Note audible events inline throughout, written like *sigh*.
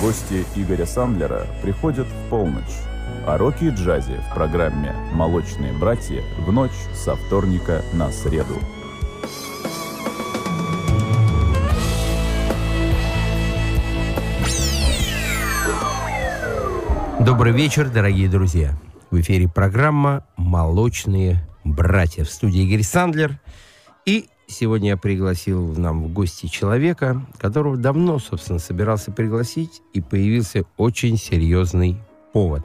Гости Игоря Сандлера приходят в полночь, а роки и джазе в программе «Молочные братья» в ночь со вторника на среду. Добрый вечер, дорогие друзья. В эфире программа «Молочные братья». В студии Игорь Сандлер. И сегодня я пригласил нам в гости человека, которого давно, собственно, собирался пригласить, и появился очень серьезный повод.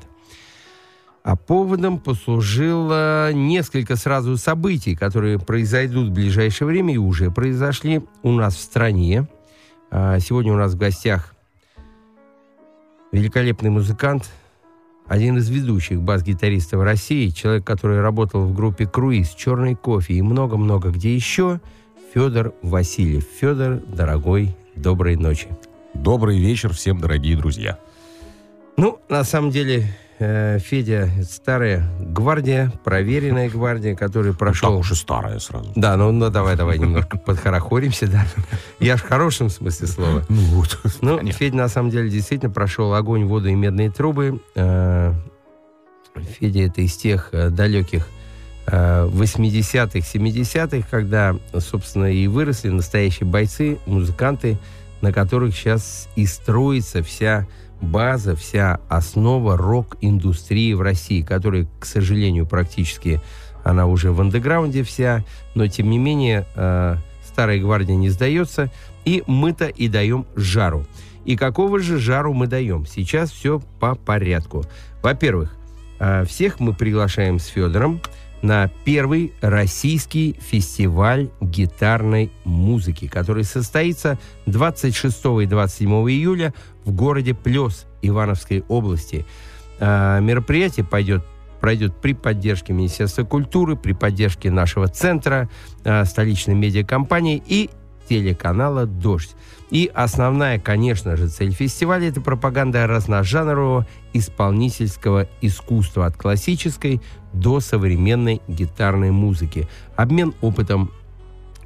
А поводом послужило несколько сразу событий, которые произойдут в ближайшее время и уже произошли у нас в стране. А, сегодня у нас в гостях великолепный музыкант – один из ведущих бас-гитаристов России, человек, который работал в группе «Круиз», «Черный кофе» и много-много где еще, Федор Васильев. Федор, дорогой, доброй ночи. Добрый вечер всем, дорогие друзья. Ну, на самом деле, э, Федя старая гвардия, проверенная гвардия, который прошел... Ну, так уж и старая сразу. Да, ну, ну давай, давай немножко подхорохоримся, да. Я в хорошем смысле слова. Ну вот. Ну, Федя на самом деле действительно прошел огонь, воду и медные трубы. Э, Федя это из тех э, далеких 80-х, 70-х, когда, собственно, и выросли настоящие бойцы, музыканты, на которых сейчас и строится вся база, вся основа рок-индустрии в России, которая, к сожалению, практически она уже в андеграунде вся, но тем не менее э, старая гвардия не сдается, и мы-то и даем жару. И какого же жару мы даем? Сейчас все по порядку. Во-первых, э, всех мы приглашаем с Федором на первый российский фестиваль гитарной музыки, который состоится 26 и 27 июля в городе Плес Ивановской области. А, мероприятие пойдет пройдет при поддержке Министерства культуры, при поддержке нашего центра, а, столичной медиакомпании и телеканала «Дождь». И основная, конечно же, цель фестиваля – это пропаганда разножанрового исполнительского искусства от классической до современной гитарной музыки. Обмен опытом,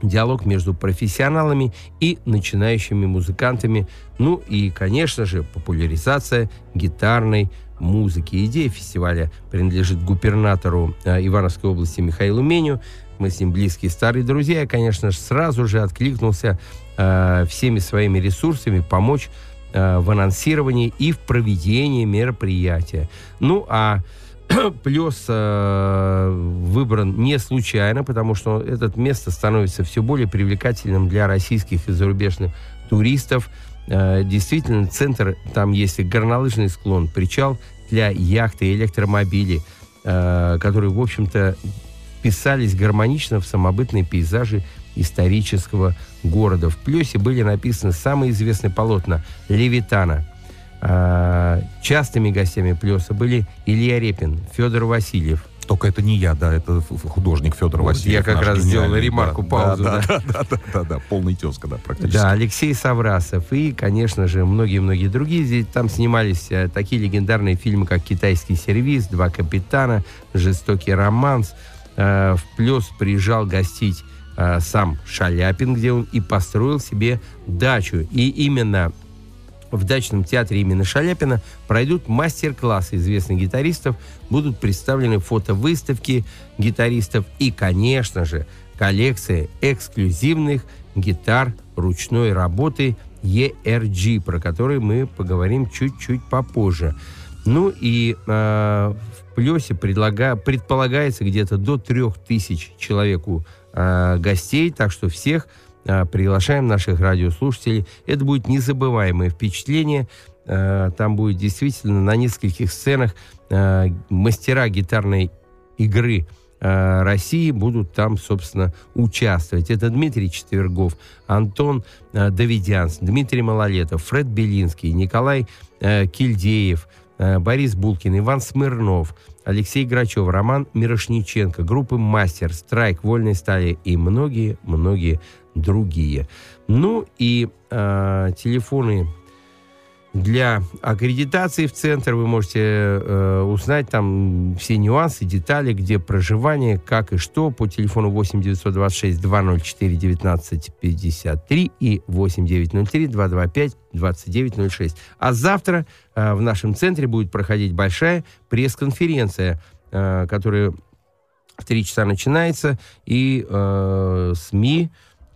диалог между профессионалами и начинающими музыкантами, ну и, конечно же, популяризация гитарной музыки. Идея фестиваля принадлежит губернатору э, Ивановской области Михаилу Меню. Мы с ним близкие старые друзья. Я, конечно же, сразу же откликнулся э, всеми своими ресурсами помочь э, в анонсировании и в проведении мероприятия. Ну, а *clears throat* Плюс э, выбран не случайно, потому что это место становится все более привлекательным для российских и зарубежных туристов. Э, действительно, центр, там есть горнолыжный склон, причал для яхты и электромобилей, э, которые, в общем-то, писались гармонично в самобытные пейзажи исторического города. В Плесе были написаны самые известные полотна Левитана – а, частыми гостями Плеса были Илья Репин, Федор Васильев. Только это не я, да, это художник Федор вот Васильев. Я как раз сделал ремарку, да, паузу. Да, да, да, да, да, да, полный тезка, да, практически. Да, Алексей Саврасов и, конечно же, многие-многие другие. Здесь там снимались э, такие легендарные фильмы, как «Китайский сервис», «Два капитана», «Жестокий романс». Э, в Плес приезжал гостить э, сам Шаляпин, где он и построил себе дачу. И именно в дачном театре имени Шаляпина пройдут мастер-классы известных гитаристов, будут представлены фотовыставки гитаристов и, конечно же, коллекция эксклюзивных гитар ручной работы ERG, про которые мы поговорим чуть-чуть попозже. Ну и э, в Плесе предлага, предполагается где-то до 3000 человеку э, гостей, так что всех а, приглашаем наших радиослушателей. Это будет незабываемое впечатление. А, там будет действительно на нескольких сценах а, мастера гитарной игры России будут там, собственно, участвовать. Это Дмитрий Четвергов, Антон Давидянс, Дмитрий Малолетов, Фред Белинский, Николай Кильдеев, Борис Булкин, Иван Смирнов, Алексей Грачев, Роман Мирошниченко, группы «Мастер», «Страйк», «Вольной стали» и многие-многие другие. Ну и э, телефоны для аккредитации в центр. Вы можете э, узнать там все нюансы, детали, где проживание, как и что по телефону 8 926 204 19 53 и 8 903 225 2906. А завтра э, в нашем центре будет проходить большая пресс-конференция, э, которая в 3 часа начинается, и э, СМИ,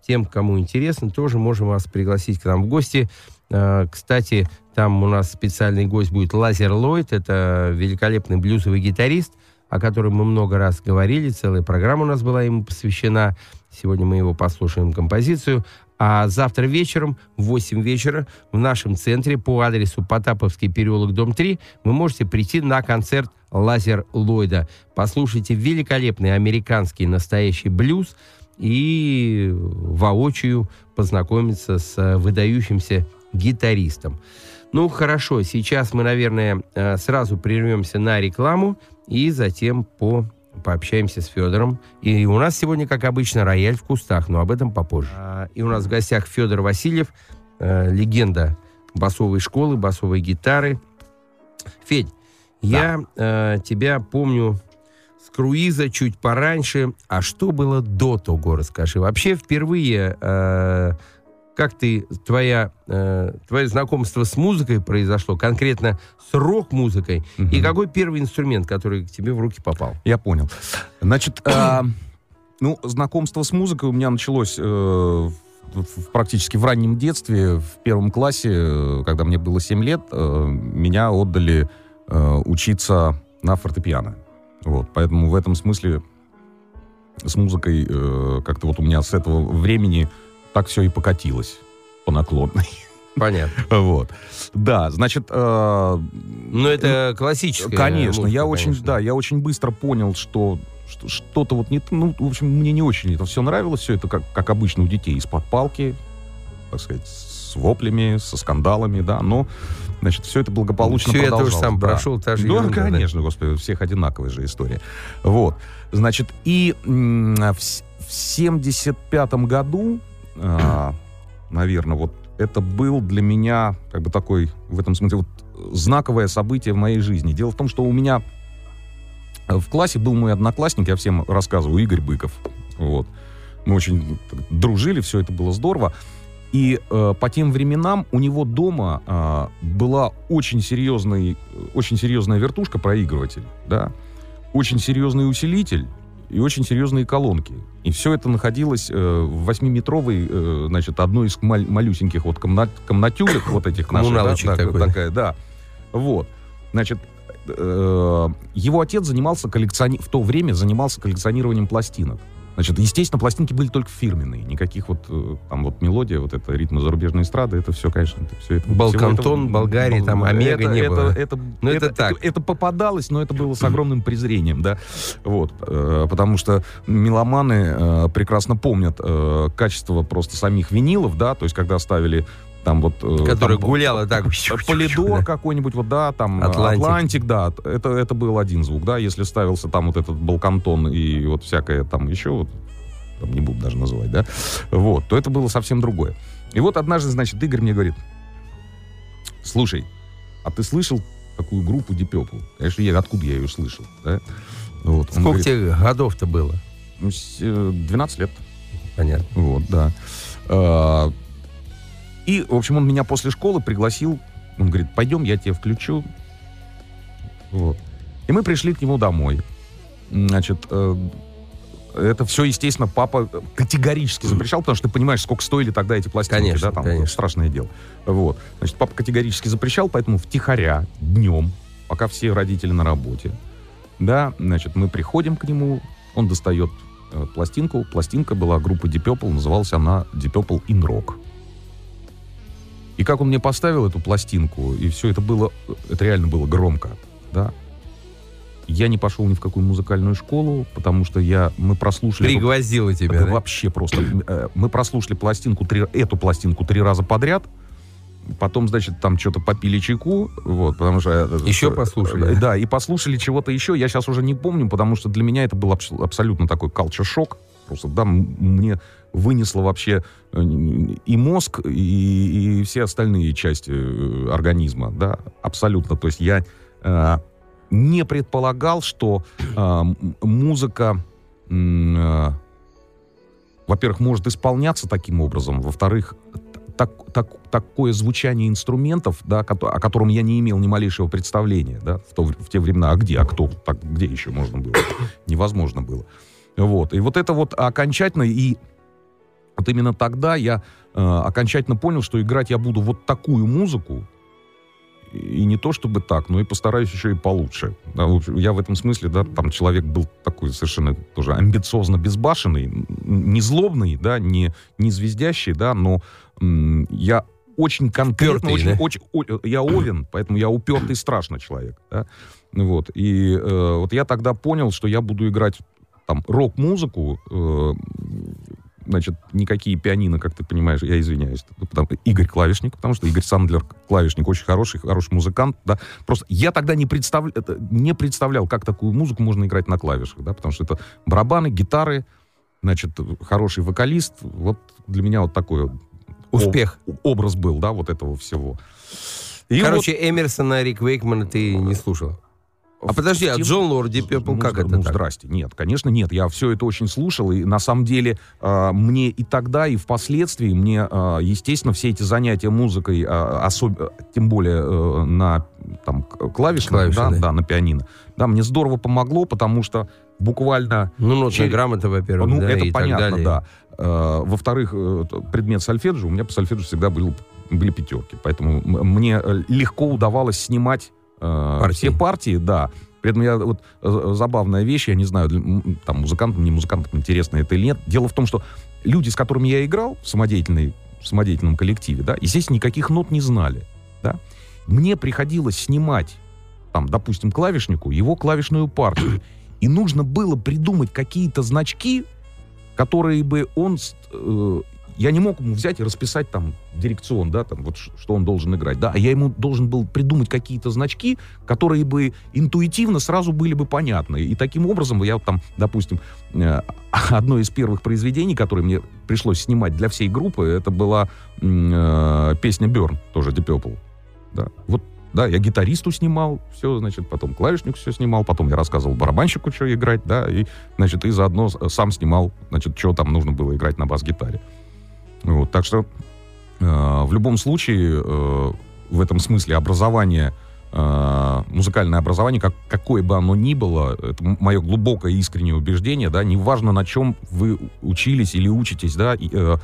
тем, кому интересно, тоже можем вас пригласить к нам в гости. Э, кстати, там у нас специальный гость будет Лазер Ллойд. Это великолепный блюзовый гитарист, о котором мы много раз говорили. Целая программа у нас была ему посвящена. Сегодня мы его послушаем композицию. А завтра вечером в 8 вечера в нашем центре по адресу Потаповский переулок, дом 3 вы можете прийти на концерт Лазер Ллойда. Послушайте великолепный американский настоящий блюз и воочию познакомиться с выдающимся гитаристом. Ну, хорошо, сейчас мы, наверное, э, сразу прервемся на рекламу и затем по пообщаемся с Федором. И у нас сегодня, как обычно, рояль в кустах, но об этом попозже. А, и у нас в гостях Федор Васильев, э, легенда басовой школы, басовой гитары. Федь, да. я э, тебя помню с круиза чуть пораньше. А что было до того, расскажи. Вообще впервые как ты, твоя, э, твое знакомство с музыкой произошло, конкретно с рок-музыкой, угу. и какой первый инструмент, который к тебе в руки попал? Я понял. Значит, э, *clears throat* ну, знакомство с музыкой у меня началось э, в, практически в раннем детстве, в первом классе, э, когда мне было 7 лет, э, меня отдали э, учиться на фортепиано. Вот, поэтому в этом смысле с музыкой э, как-то вот у меня с этого времени так все и покатилось по наклонной. Понятно. *laughs* Вот. Да, значит... Э, ну, это классическое. Конечно, музыка, я очень, конечно. да, я очень быстро понял, что, что что-то вот не... Ну, в общем, мне не очень это все нравилось, все это как, как обычно у детей, из-под палки, так сказать, с воплями, со скандалами, да, но, значит, все это благополучно все продолжалось. я тоже сам да. прошел, та же Ну, ерунда, конечно, да. господи, у всех одинаковая же история. Вот, значит, и в, в 75 году а, наверное, вот это был для меня как бы такой, в этом смысле, вот знаковое событие в моей жизни. Дело в том, что у меня в классе был мой одноклассник, я всем рассказываю, Игорь Быков. Вот. Мы очень дружили, все это было здорово. И э, по тем временам у него дома э, была очень, серьезный, очень серьезная вертушка, проигрыватель, да, очень серьезный усилитель, и очень серьезные колонки. И все это находилось э, в восьмиметровой, э, значит, одной из маль- малюсеньких вот комнат, комнатюлек вот этих наших. Да, такой. такая, да. Вот. Значит, э, его отец занимался коллекциони... в то время занимался коллекционированием пластинок. Значит, естественно, пластинки были только фирменные. Никаких вот э, там вот мелодия, вот это ритмы зарубежной эстрады, это все, конечно, это все это... Балкантон, Болгарии, там Омега это, не это, было. Это, ну, это, это, так. Это, это попадалось, но это было с огромным презрением, да. Вот. Э, потому что меломаны э, прекрасно помнят э, качество просто самих винилов, да, то есть когда ставили там вот... Который там, гулял так. Polydor да. какой-нибудь, вот, да, там Atlantic. Atlantic, да, это, это был один звук, да, если ставился там вот этот Балкантон и вот всякое там еще, вот, там не буду даже называть, да, вот, то это было совсем другое. И вот однажды, значит, Игорь мне говорит, слушай, а ты слышал такую группу Deep Purple? Конечно, я, откуда я ее слышал, да? Вот. Сколько говорит, тебе годов-то было? 12 э, лет. Понятно. Вот, да. И, в общем, он меня после школы пригласил. Он говорит, пойдем, я тебе включу. Вот. И мы пришли к нему домой. Значит, э, это все, естественно, папа категорически запрещал, потому что ты понимаешь, сколько стоили тогда эти пластинки, конечно, да, там конечно. страшное дело. Вот. Значит, папа категорически запрещал, поэтому втихаря, днем, пока все родители на работе, да, значит, мы приходим к нему, он достает э, пластинку. Пластинка была группы Deep Purple, называлась она Deep Purple in Rock. И как он мне поставил эту пластинку, и все это было, это реально было громко, да. Я не пошел ни в какую музыкальную школу, потому что я, мы прослушали... Пригвоздило тебя, да? Вообще просто. Э, мы прослушали пластинку, три, эту пластинку три раза подряд, Потом, значит, там что-то попили чайку, вот, потому что... Э, еще послушали. Да, и послушали чего-то еще. Я сейчас уже не помню, потому что для меня это был абсолютно такой culture шок Просто, да, мне вынесло вообще э, и мозг, и, и все остальные части э, организма, да, абсолютно. То есть я э, не предполагал, что э, музыка, э, во-первых, может исполняться таким образом, во-вторых, так, так, такое звучание инструментов, да, о котором я не имел ни малейшего представления, да, в, то, в те времена, а где, а кто, так, где еще можно было, невозможно было. Вот, и вот это вот окончательно, и вот именно тогда я э, окончательно понял, что играть я буду вот такую музыку, и не то чтобы так, но и постараюсь еще и получше. Я в этом смысле, да, там человек был такой совершенно тоже амбициозно безбашенный, не злобный, да, не, не звездящий, да, но м, я очень конкретно, Упертый, очень, да? очень, о, я овен, *clears throat* поэтому я упертый страшно человек, да, вот, и э, вот я тогда понял, что я буду играть там рок-музыку, э, значит, никакие пианино, как ты понимаешь, я извиняюсь, потому, Игорь клавишник, потому что Игорь Сандлер клавишник, очень хороший, хороший музыкант, да, просто я тогда не, представ, не представлял, как такую музыку можно играть на клавишах, да, потому что это барабаны, гитары, значит, хороший вокалист, вот для меня вот такой Успех. образ был, да, вот этого всего. И Короче, вот... Эмерсона, Рик Вейкмана ты не слушал? А подожди, а Джон Лор, Deep Purple, как это Ну, так? здрасте. Нет, конечно, нет. Я все это очень слушал, и на самом деле э, мне и тогда, и впоследствии, мне, э, естественно, все эти занятия музыкой, э, особ... тем более э, на там, клавишах, Клавиши, да, да. да, на пианино, да, мне здорово помогло, потому что буквально... Ну, нотная через... грамота, во-первых, Ну, да, это понятно, да. Э, во-вторых, э, предмет сольфеджио, у меня по сольфеджио всегда был, были пятерки, поэтому мне э, легко удавалось снимать партии. все партии, да. При этом я вот э, забавная вещь, я не знаю, там музыкантам, не музыкантам интересно это или нет. Дело в том, что люди, с которыми я играл в самодеятельной, в самодеятельном коллективе, да, естественно, никаких нот не знали, да. Мне приходилось снимать, там, допустим, клавишнику его клавишную партию. *clears throat* И нужно было придумать какие-то значки, которые бы он э, я не мог ему взять и расписать там дирекцион, да, там вот что он должен играть, да, а я ему должен был придумать какие-то значки, которые бы интуитивно сразу были бы понятны. И таким образом я вот там, допустим, э, *laughs* одно из первых произведений, которое мне пришлось снимать для всей группы, это была э, песня Burn, тоже Deep. Да. Вот да, я гитаристу снимал, все, значит, потом клавишник все снимал, потом я рассказывал барабанщику, что играть, да, и, значит, и заодно сам снимал, значит, что там нужно было играть на бас-гитаре. Вот, так что э, в любом случае э, в этом смысле образование, э, музыкальное образование, как, какое бы оно ни было, это мое глубокое искреннее убеждение, да, неважно на чем вы учились или учитесь, да, э,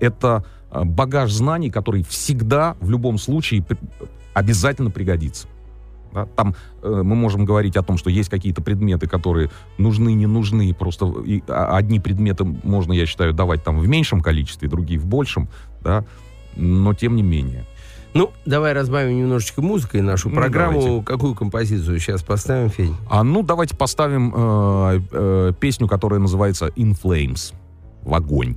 это багаж знаний, который всегда в любом случае обязательно пригодится. Да? Там э, мы можем говорить о том, что есть какие-то предметы, которые нужны, не нужны. Просто и, а, одни предметы можно, я считаю, давать там в меньшем количестве, другие в большем. Да? Но тем не менее. Ну, давай разбавим немножечко музыкой нашу ну, программу. Давайте. Какую композицию сейчас поставим, Федь? А ну, давайте поставим э, э, песню, которая называется «In Flames» — «В огонь».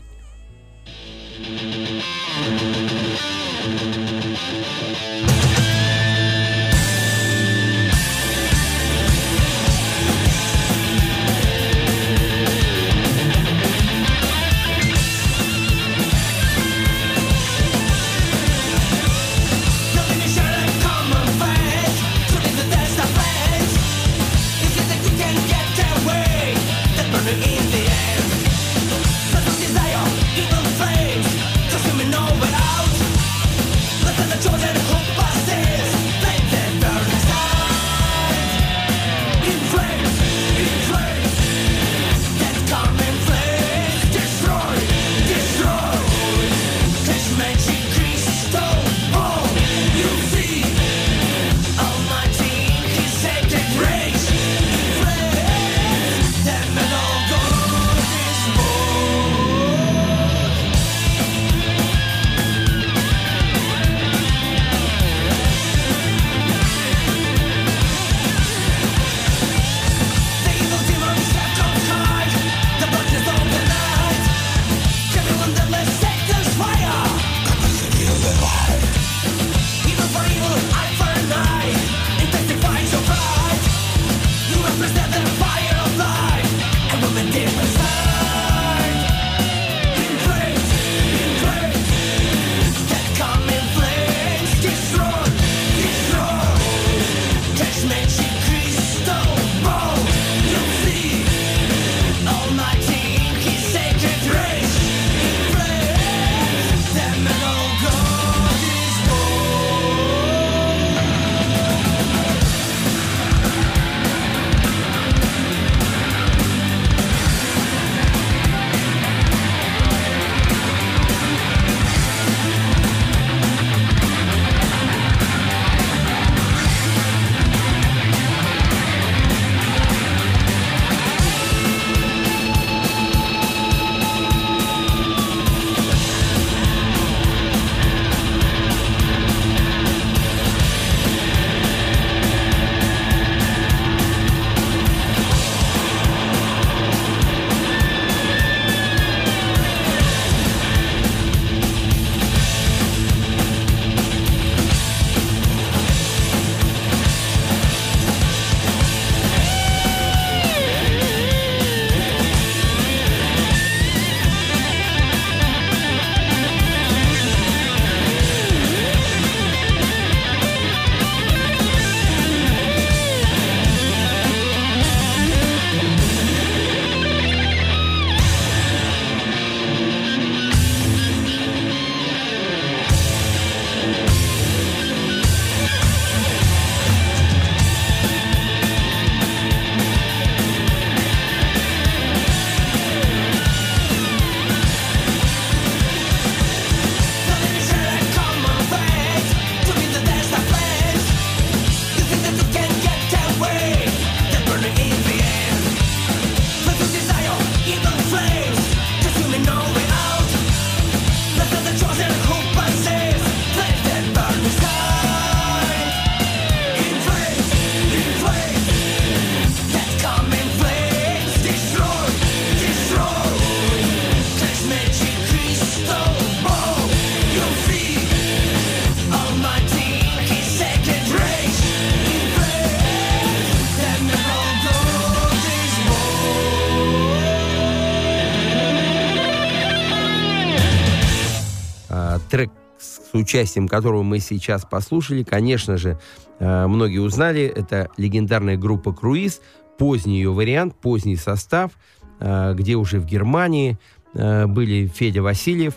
Участием которого мы сейчас послушали, конечно же, э, многие узнали, это легендарная группа «Круиз», поздний ее вариант, поздний состав, э, где уже в Германии э, были Федя Васильев,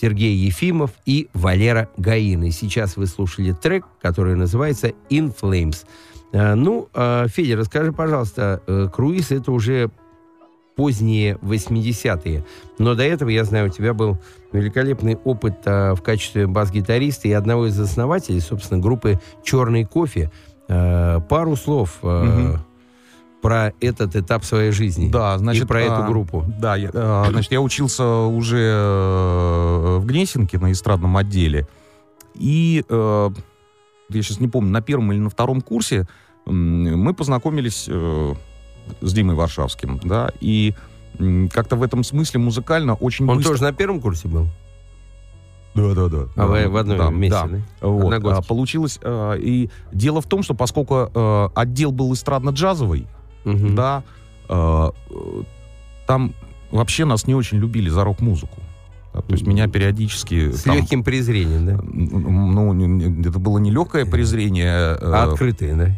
Сергей Ефимов и Валера Гаин. И сейчас вы слушали трек, который называется «In Flames». Ну, Федя, расскажи, пожалуйста, «Круиз» — это уже поздние 80-е. Но до этого, я знаю, у тебя был великолепный опыт а, в качестве бас-гитариста и одного из основателей, собственно, группы «Черный кофе». А, пару слов а, угу. про этот этап своей жизни. Да, значит, и про а, эту группу. Да, я, а, значит, я учился уже э, в Гнесинке на эстрадном отделе. И а, я сейчас не помню, на первом или на втором курсе мы познакомились э, с Димой Варшавским, да, и как-то в этом смысле музыкально очень Он быстро... тоже на первом курсе был? Да, да, да. А вы в одном да, месте, да? да? Вот. А, получилось... А, и дело в том, что поскольку а, отдел был эстрадно-джазовый, угу. да, а, там вообще нас не очень любили за рок-музыку. Да, то есть меня периодически... С там, легким презрением, да? Ну, это было не легкое презрение. А открытое, да?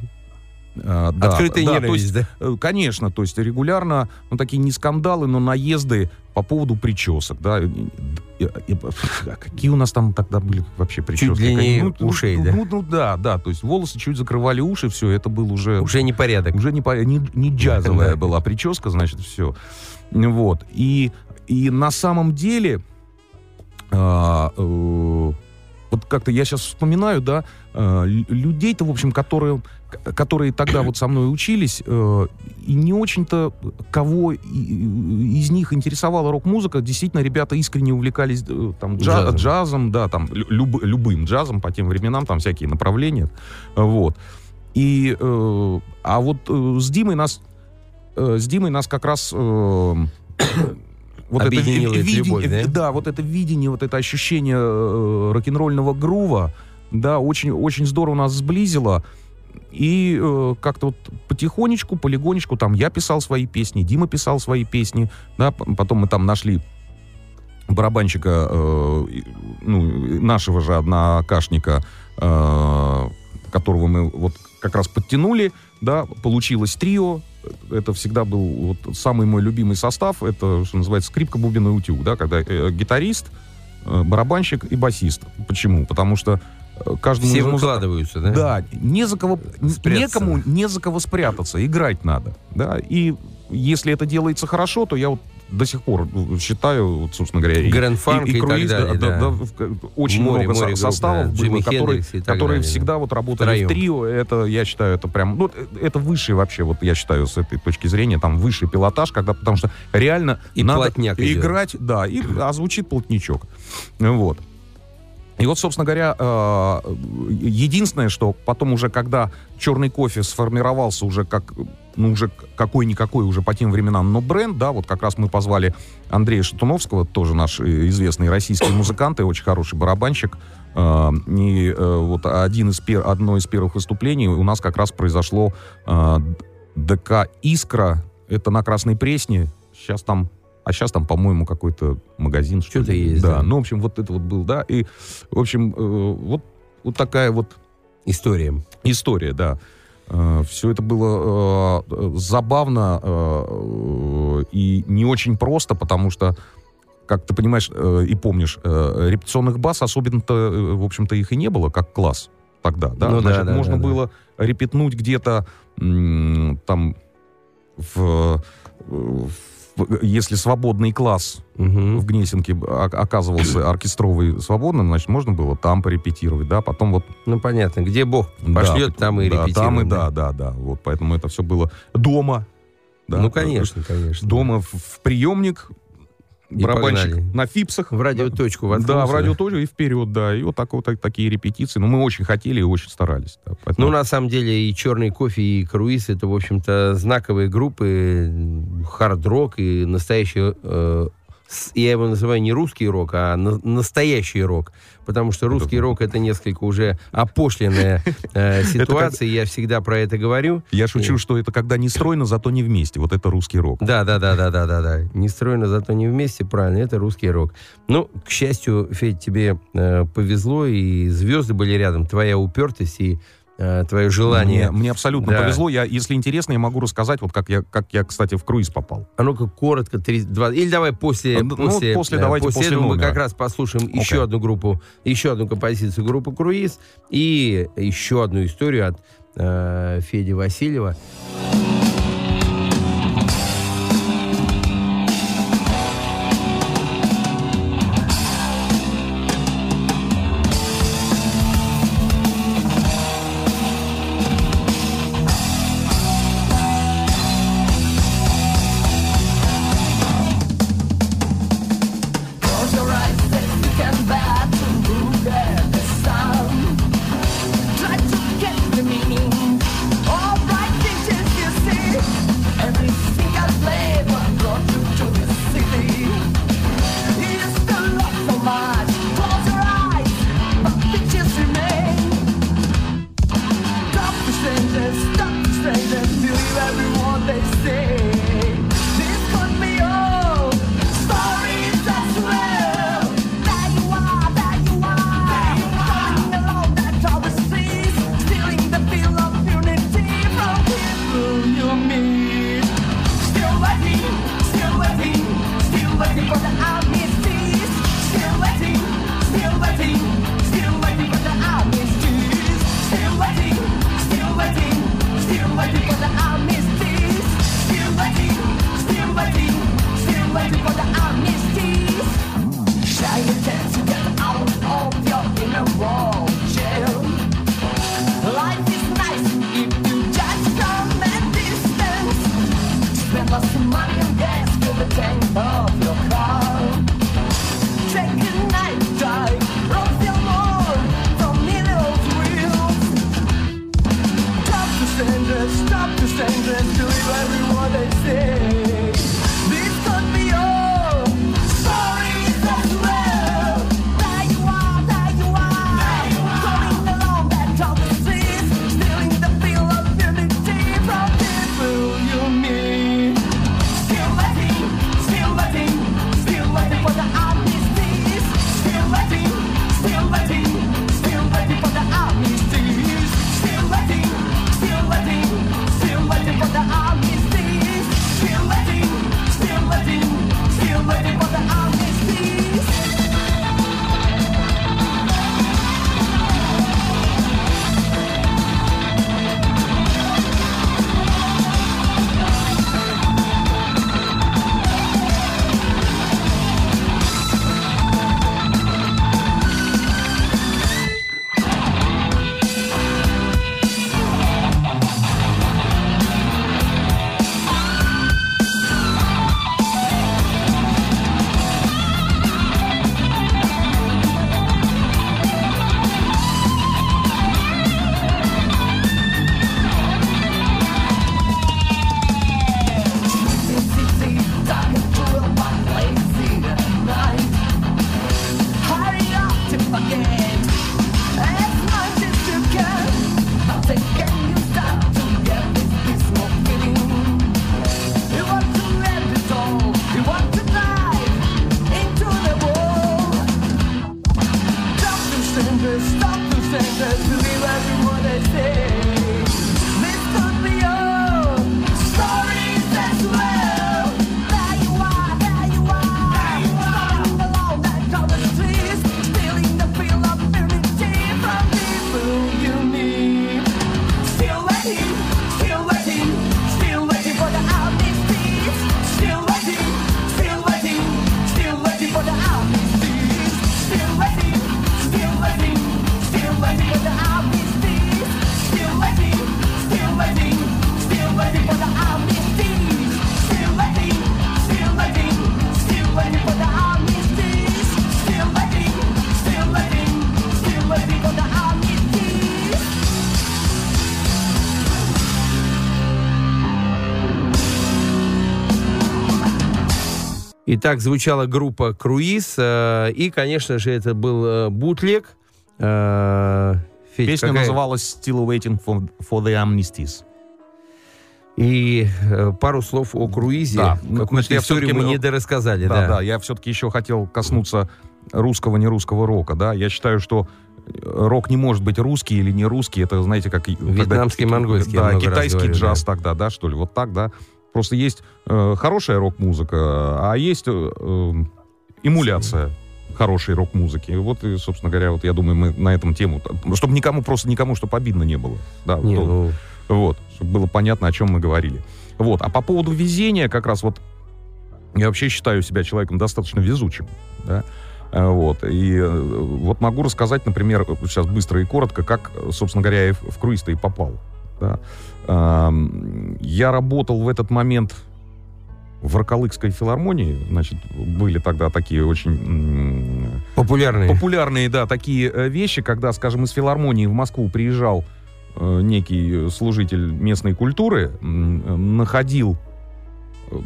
А, да, Открытая да, ненависть, есть, да? Э, конечно, то есть регулярно, ну, такие не скандалы, но наезды по поводу причесок, да. А какие у нас там тогда были вообще прически? Чуть длиннее ну, ушей, ну, да? Ну, ну, да, да, то есть волосы чуть закрывали уши, все, это был уже... Уже не порядок. Уже не, не, не джазовая *laughs* была прическа, значит, все. Вот. И, и на самом деле... А, э, вот как-то я сейчас вспоминаю, да, э, людей-то, в общем, которые которые тогда вот со мной учились, э, и не очень-то кого из них интересовала рок-музыка, действительно, ребята искренне увлекались э, там, джаз, джазом. джазом, да, там, люб, любым джазом по тем временам, там всякие направления, вот. И, а вот с Димой нас, с Димой нас как раз... Вот это видение, любовь, да? да, вот это видение, вот это ощущение э, рок-н-ролльного грува, да, очень, очень здорово нас сблизило. И э, как-то вот потихонечку, полигонечку, там я писал свои песни, Дима писал свои песни, да, потом мы там нашли барабанщика, э, ну, нашего же однокашника, э, которого мы вот как раз подтянули, да, получилось трио, это всегда был вот самый мой любимый состав, это, что называется, скрипка, бубен и утюг, да, когда э, гитарист, э, барабанщик и басист. Почему? Потому что каждому Все выкладываются, да? Да, не за кого, Спрятаться. некому не за кого спрятаться, играть надо, да, и если это делается хорошо, то я вот до сих пор считаю, вот, собственно говоря, Гранд Фанк и, и, и, круиз, и так далее, да, да. Да, очень море, много море составов групп, было, которые, которые далее, всегда вот работали Троем. в трио. Это, я считаю, это прям, ну, это высший вообще, вот я считаю, с этой точки зрения, там высший пилотаж, когда, потому что реально и надо играть, идет. да, и, а звучит плотничок. Вот. И вот, собственно говоря, э, единственное, что потом уже, когда черный кофе сформировался уже как, ну, уже какой-никакой уже по тем временам, но бренд, да, вот как раз мы позвали Андрея Шатуновского, тоже наш э, известный российский музыкант и очень хороший барабанщик, э, и вот один из пер, одно из первых выступлений у нас как раз произошло ДК «Искра», это на Красной Пресне, сейчас там а сейчас там, по-моему, какой-то магазин. Что-то что есть. Да. да, ну, в общем, вот это вот был, да. И, в общем, э, вот, вот такая вот... История. История, да. Э, все это было э, забавно э, и не очень просто, потому что как ты понимаешь и помнишь, репетиционных баз особенно-то, в общем-то, их и не было, как класс тогда, да? Ну, Значит, да, да, можно да, было да. репетнуть где-то там в, в если свободный класс угу. в Гнесинке оказывался *coughs* оркестровый свободным, значит, можно было там порепетировать, да, потом вот... Ну, понятно, где Бог пошлет, да, там и да, репетируем. Там и да, да, да, вот, поэтому это все было дома, да, ну, конечно, конечно. Дома в, в приемник, барабанщик погнали. на фипсах. В радиоточку воткнулся. Да, в радиоточку и вперед, да. И вот, так, вот так, такие репетиции. Но мы очень хотели и очень старались. Да, поэтому... Ну, на самом деле, и «Черный кофе», и «Круиз» — это, в общем-то, знаковые группы, хард-рок и настоящие э, я его называю не русский рок, а на, настоящий рок. Потому что русский это... рок это несколько уже опошленная *laughs* э, ситуация, я всегда про это говорю. Я шучу, что это когда не стройно, зато не вместе. Вот это русский рок. Да, да, да, да, да, да, да. Не стройно, зато не вместе, правильно, это русский рок. Ну, к счастью, Федь, тебе э, повезло, и звезды были рядом, твоя упертость и твое желание. Мне, мне абсолютно да. повезло. Я, если интересно, я могу рассказать, вот как я, как я, кстати, в круиз попал. А ну-ка, коротко, 3, 2, или давай после, ну, после, после, э, давайте после, после этого номера. мы как раз послушаем okay. еще одну группу, еще одну композицию группы «Круиз» и еще одну историю от э, Феди Васильева. stop the strangers, believe every word they say. Итак, звучала группа «Круиз», э, и, конечно же, это был э, бутлег. Э, Федь, Песня какая... называлась «Still Waiting for, for the Amnesties». И э, пару слов о круизе. Да, какую-то историю мы не дорассказали. Да, да, да, я все-таки еще хотел коснуться русского, не русского рока. Да? Я считаю, что рок не может быть русский или не русский. Это, знаете, как... Вьетнамский, когда, монгольский. Да, китайский джаз да. тогда, да, что ли. Вот так, да. Просто есть э, хорошая рок-музыка, а есть э, э, эмуляция хорошей рок-музыки. Вот, и, собственно говоря, вот я думаю, мы на этом тему, чтобы никому просто никому, чтобы обидно не было. Да, не, то, ну... Вот, чтобы было понятно, о чем мы говорили. Вот, а по поводу везения, как раз вот я вообще считаю себя человеком достаточно везучим, да, э, вот. И э, вот могу рассказать, например, сейчас быстро и коротко, как, собственно говоря, я в круиз-то и попал. Да. Я работал в этот момент в Роколыкской филармонии, значит, были тогда такие очень... Популярные. Популярные, да, такие э, вещи, когда, скажем, из филармонии в Москву приезжал э, некий служитель местной культуры, находил э,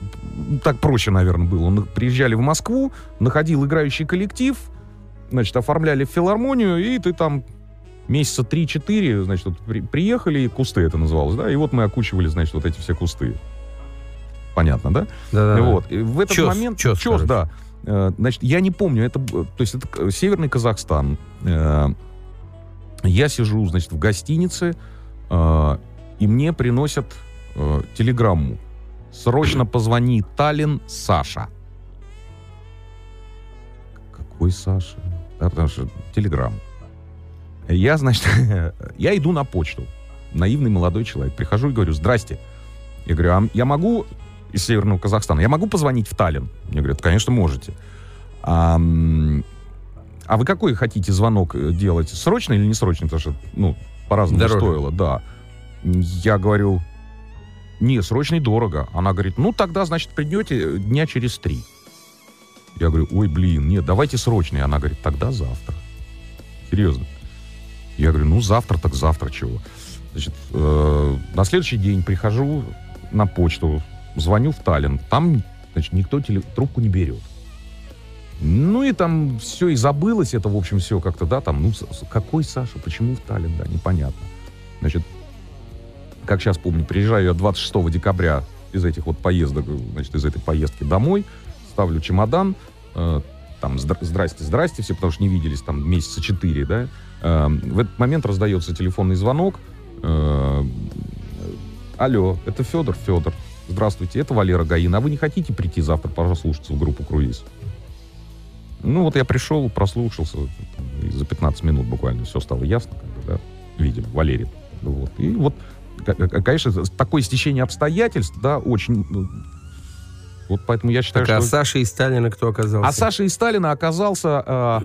так проще, наверное, было. Приезжали в Москву, находил играющий коллектив, значит, оформляли в филармонию, и ты там месяца 3-4, значит, вот при, приехали, кусты это называлось, да, и вот мы окучивали, значит, вот эти все кусты. Понятно, да? Да, да. Вот. И в этот чес, момент... Чес, чес да. Э, значит, я не помню, это, то есть это Северный Казахстан. Э, я сижу, значит, в гостинице, э, и мне приносят телеграмму. Срочно позвони Таллин Саша. Какой Саша? Да, потому что телеграмма. Я, значит, *laughs* я иду на почту. Наивный молодой человек. Прихожу и говорю, здрасте. Я говорю, а я могу из Северного Казахстана, я могу позвонить в Таллин? Мне говорят, конечно, можете. А, а вы какой хотите звонок э, делать? Срочный или не срочный? Потому что, ну, по-разному стоило, да. Я говорю, не, срочный дорого. Она говорит, ну, тогда, значит, придете дня через три. Я говорю, ой, блин, нет, давайте срочный. Она говорит, тогда завтра. Серьезно. Я говорю, ну завтра так завтра чего. Значит, э, на следующий день прихожу на почту, звоню в Таллин. Там, значит, никто теле, трубку не берет. Ну и там все и забылось это, в общем, все как-то, да, там, ну, какой Саша, почему в Таллин, да, непонятно. Значит, как сейчас помню, приезжаю я 26 декабря из этих вот поездок, значит, из этой поездки домой, ставлю чемодан, э, там, здрасте, здрасте, все, потому что не виделись там месяца четыре, да, Эм, в этот момент раздается телефонный звонок. Эм, Алло, это Федор, Федор. Здравствуйте, это Валера Гаин. А вы не хотите прийти завтра прослушаться в группу «Круиз»? Ну, вот я пришел, прослушался, и за 15 минут буквально все стало ясно, как да, видимо, Валерий. Вот. И вот, конечно, такое стечение обстоятельств, да, очень... Вот поэтому я считаю, так, а что... А Саша и Сталина кто оказался? А Саша и Сталина оказался... Э,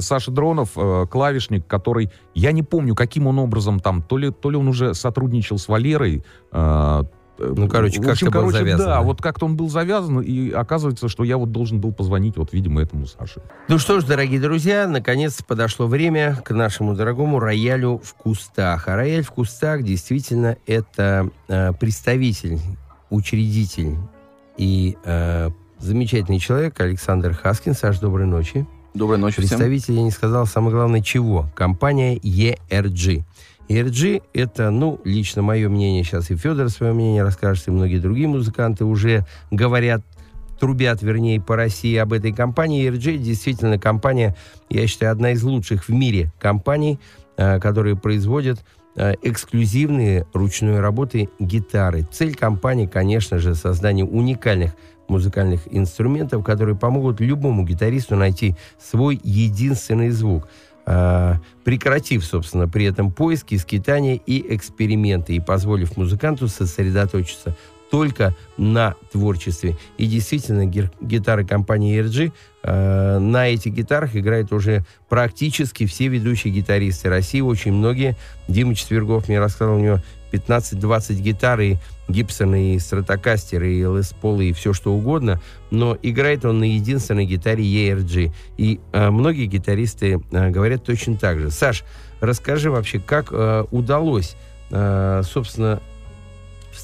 Саша Дронов, э, клавишник, который, я не помню, каким он образом там, то ли, то ли он уже сотрудничал с Валерой, э, ну, короче, как-то был короче, завязан. Да, вот как-то он был завязан, и оказывается, что я вот должен был позвонить, вот, видимо, этому Саше. Ну что ж, дорогие друзья, наконец подошло время к нашему дорогому роялю в кустах. А рояль в кустах действительно это э, представитель, учредитель и э, замечательный человек Александр Хаскин. Саш, доброй ночи. Доброй ночи Представитель, всем. я не сказал, самое главное, чего? Компания ERG. ERG — это, ну, лично мое мнение, сейчас и Федор свое мнение расскажет, и многие другие музыканты уже говорят, трубят, вернее, по России об этой компании. ERG действительно компания, я считаю, одна из лучших в мире компаний, э, которые производят эксклюзивные ручной работы гитары. Цель компании, конечно же, создание уникальных музыкальных инструментов, которые помогут любому гитаристу найти свой единственный звук, э, прекратив, собственно, при этом поиски, скитания и эксперименты, и позволив музыканту сосредоточиться только на творчестве. И действительно, гитары компании ERG, э, на этих гитарах играют уже практически все ведущие гитаристы России, очень многие. Дима Четвергов мне рассказал, у него 15-20 гитар, и Гибсон, и Стратокастер, и Лес Пол, и все что угодно, но играет он на единственной гитаре ERG. И э, многие гитаристы э, говорят точно так же. Саш, расскажи вообще, как э, удалось, э, собственно,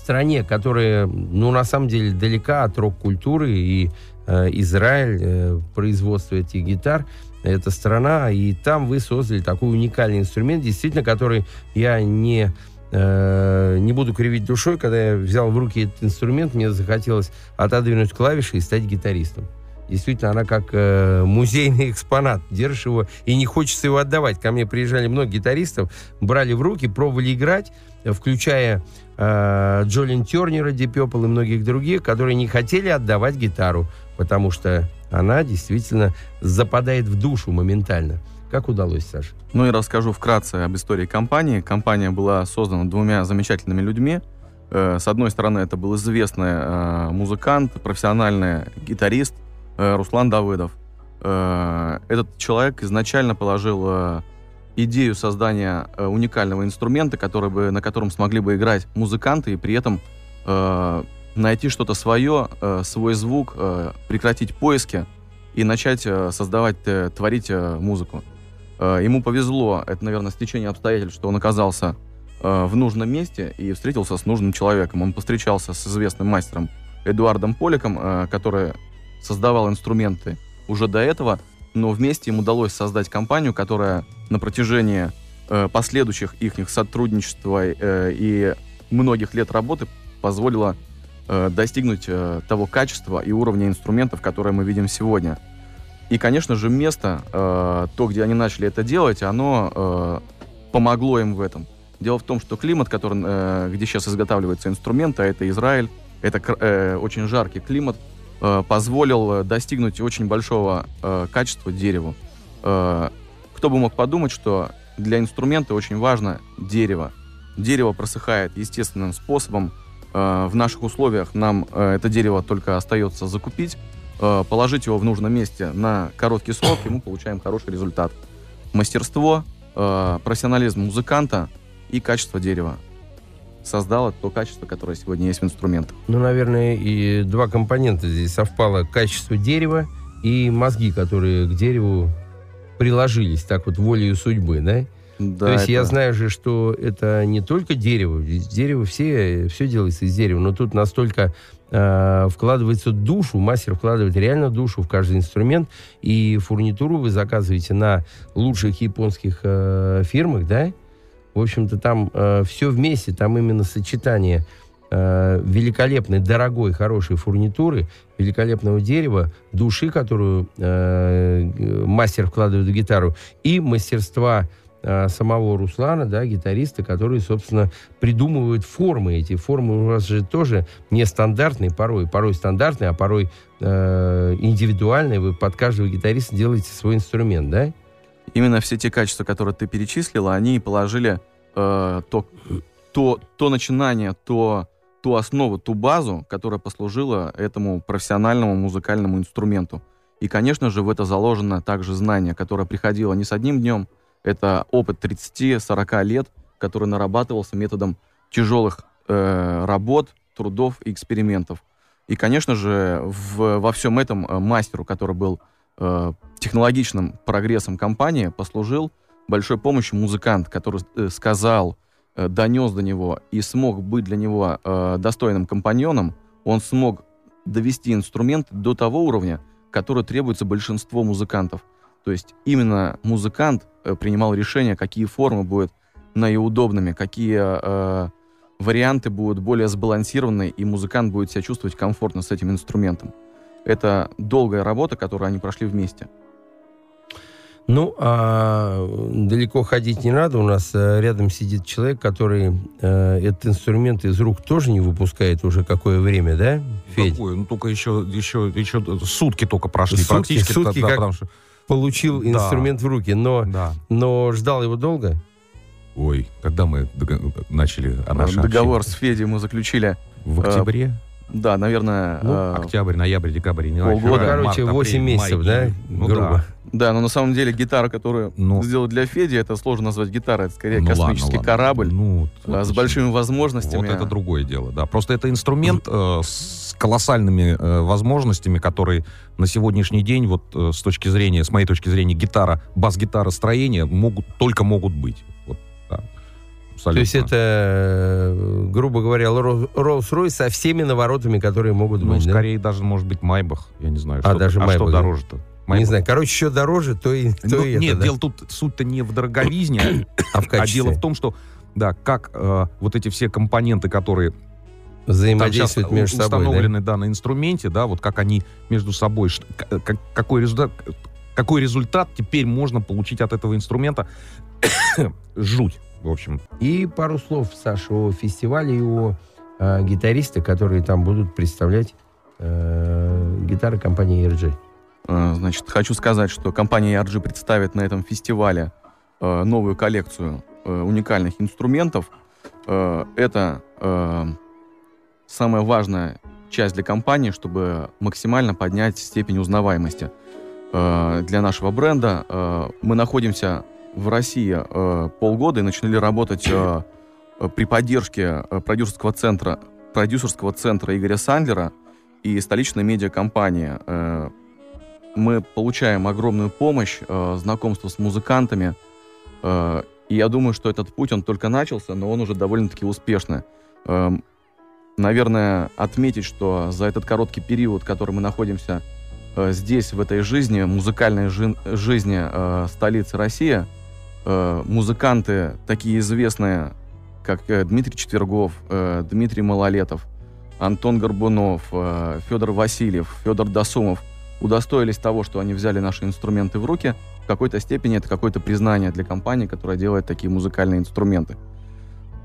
стране, которая, ну, на самом деле, далека от рок-культуры и э, Израиль, э, производство этих гитар. Это страна, и там вы создали такой уникальный инструмент, действительно, который я не э, не буду кривить душой, когда я взял в руки этот инструмент, мне захотелось отодвинуть клавиши и стать гитаристом. Действительно, она как э, музейный экспонат. Держишь его, и не хочется его отдавать. Ко мне приезжали много гитаристов, брали в руки, пробовали играть, включая э, Джолин Тернера, Ди Пепл и многих других, которые не хотели отдавать гитару, потому что она действительно западает в душу моментально. Как удалось, Саша? Ну и расскажу вкратце об истории компании. Компания была создана двумя замечательными людьми. Э, с одной стороны, это был известный э, музыкант, профессиональный гитарист э, Руслан Давыдов. Этот человек изначально положил идею создания уникального инструмента, который бы, на котором смогли бы играть музыканты и при этом найти что-то свое, свой звук, прекратить поиски и начать создавать, творить музыку. Э, ему повезло, это, наверное, стечение обстоятельств, что он оказался э, в нужном месте и встретился с нужным человеком. Он повстречался с известным мастером Эдуардом Поликом, э, который создавал инструменты уже до этого, но вместе им удалось создать компанию, которая на протяжении последующих их сотрудничества и многих лет работы позволила достигнуть того качества и уровня инструментов, которые мы видим сегодня – и, конечно же, место, э, то, где они начали это делать, оно э, помогло им в этом. Дело в том, что климат, который, э, где сейчас изготавливаются инструменты, а это Израиль, это э, очень жаркий климат, э, позволил достигнуть очень большого э, качества дереву. Э, кто бы мог подумать, что для инструмента очень важно дерево. Дерево просыхает естественным способом. Э, в наших условиях нам э, это дерево только остается закупить, Э, положить его в нужном месте на короткий срок, и мы получаем хороший результат. Мастерство, профессионализм музыканта и качество дерева создало то качество, которое сегодня есть в инструментах. Ну, наверное, и два компонента здесь совпало. Качество дерева и мозги, которые к дереву приложились так вот волею судьбы, да? Да, То есть это... я знаю же, что это не только дерево. Дерево все, все делается из дерева, но тут настолько э, вкладывается душу, мастер вкладывает реально душу в каждый инструмент, и фурнитуру вы заказываете на лучших японских э, фирмах, да? В общем-то, там э, все вместе, там именно сочетание э, великолепной, дорогой, хорошей фурнитуры, великолепного дерева, души, которую э, мастер вкладывает в гитару, и мастерства Э, самого Руслана, да, гитариста, который, собственно, придумывает формы. Эти формы у вас же тоже нестандартные порой, порой стандартные, а порой э, индивидуальные. Вы под каждого гитариста делаете свой инструмент, да? Именно все те качества, которые ты перечислила, они положили э, то, то, то начинание, то, ту основу, ту базу, которая послужила этому профессиональному музыкальному инструменту. И, конечно же, в это заложено также знание, которое приходило не с одним днем, это опыт 30-40 лет, который нарабатывался методом тяжелых э, работ, трудов и экспериментов. И, конечно же, в, во всем этом э, мастеру, который был э, технологичным прогрессом компании, послужил большой помощью музыкант, который э, сказал, донес до него и смог быть для него э, достойным компаньоном, он смог довести инструмент до того уровня, который требуется большинству музыкантов – то есть именно музыкант э, принимал решение, какие формы будут наиудобными, какие э, варианты будут более сбалансированы, и музыкант будет себя чувствовать комфортно с этим инструментом. Это долгая работа, которую они прошли вместе. Ну, а далеко ходить не надо. У нас а, рядом сидит человек, который а, этот инструмент из рук тоже не выпускает уже какое время, да, Федь? Какое? Ну, только еще, еще, еще сутки только прошли. Сутки, практически. Сутки, да, как, потому что получил да. инструмент в руки, но, да. но ждал его долго? Ой, когда мы начали а наш Договор общение? с Федей мы заключили... В октябре? Да, наверное... Ну, э, октябрь, ноябрь, декабрь, не Полгода. Февраль, Короче, март, 8 апрель, месяцев, май, да? Ну, грубо. Да. да, но на самом деле гитара, которую ну, сделали для Феди, это сложно назвать гитарой. Это скорее ну, космический ладно, корабль ну, э, с большими возможностями. Вот это другое дело, да. Просто это инструмент э, с колоссальными э, возможностями, который на сегодняшний день, вот э, с точки зрения, с моей точки зрения, гитара, бас-гитара, строение могут, только могут быть. Абсолютно. То есть это, э, грубо говоря, Rolls-Royce со всеми наворотами, которые могут ну, быть. Ну, скорее да? даже, может быть, Майбах. Я не знаю. А, что, даже а Майбах, что дороже-то? Майбах. Не знаю. Короче, еще дороже, то и, то ну, и это, Нет, да? дело тут, суть-то не в дороговизне, *coughs* а, в а дело в том, что, да, как э, вот эти все компоненты, которые взаимодействуют между собой, установлены да? да, на инструменте, да, вот как они между собой, какой результат, какой результат теперь можно получить от этого инструмента, *coughs* жуть, в общем. И пару слов, Саша, о фестивале и о э, гитаристах, которые там будут представлять э, гитары компании ERG. А, значит, хочу сказать, что компания ERG представит на этом фестивале э, новую коллекцию э, уникальных инструментов. Э, это э, самая важная часть для компании, чтобы максимально поднять степень узнаваемости э, для нашего бренда. Э, мы находимся в России э, полгода и начали работать э, при поддержке э, продюсерского центра, продюсерского центра Игоря Сандлера и столичной медиакомпании. Э, мы получаем огромную помощь, э, знакомство с музыкантами, э, и я думаю, что этот путь, он только начался, но он уже довольно-таки успешный. Э, наверное, отметить, что за этот короткий период, который мы находимся э, здесь, в этой жизни, музыкальной жи- жизни э, столицы России, э, музыканты такие известные, как э, Дмитрий Четвергов, э, Дмитрий Малолетов, Антон Горбунов, э, Федор Васильев, Федор Досумов удостоились того, что они взяли наши инструменты в руки. В какой-то степени это какое-то признание для компании, которая делает такие музыкальные инструменты.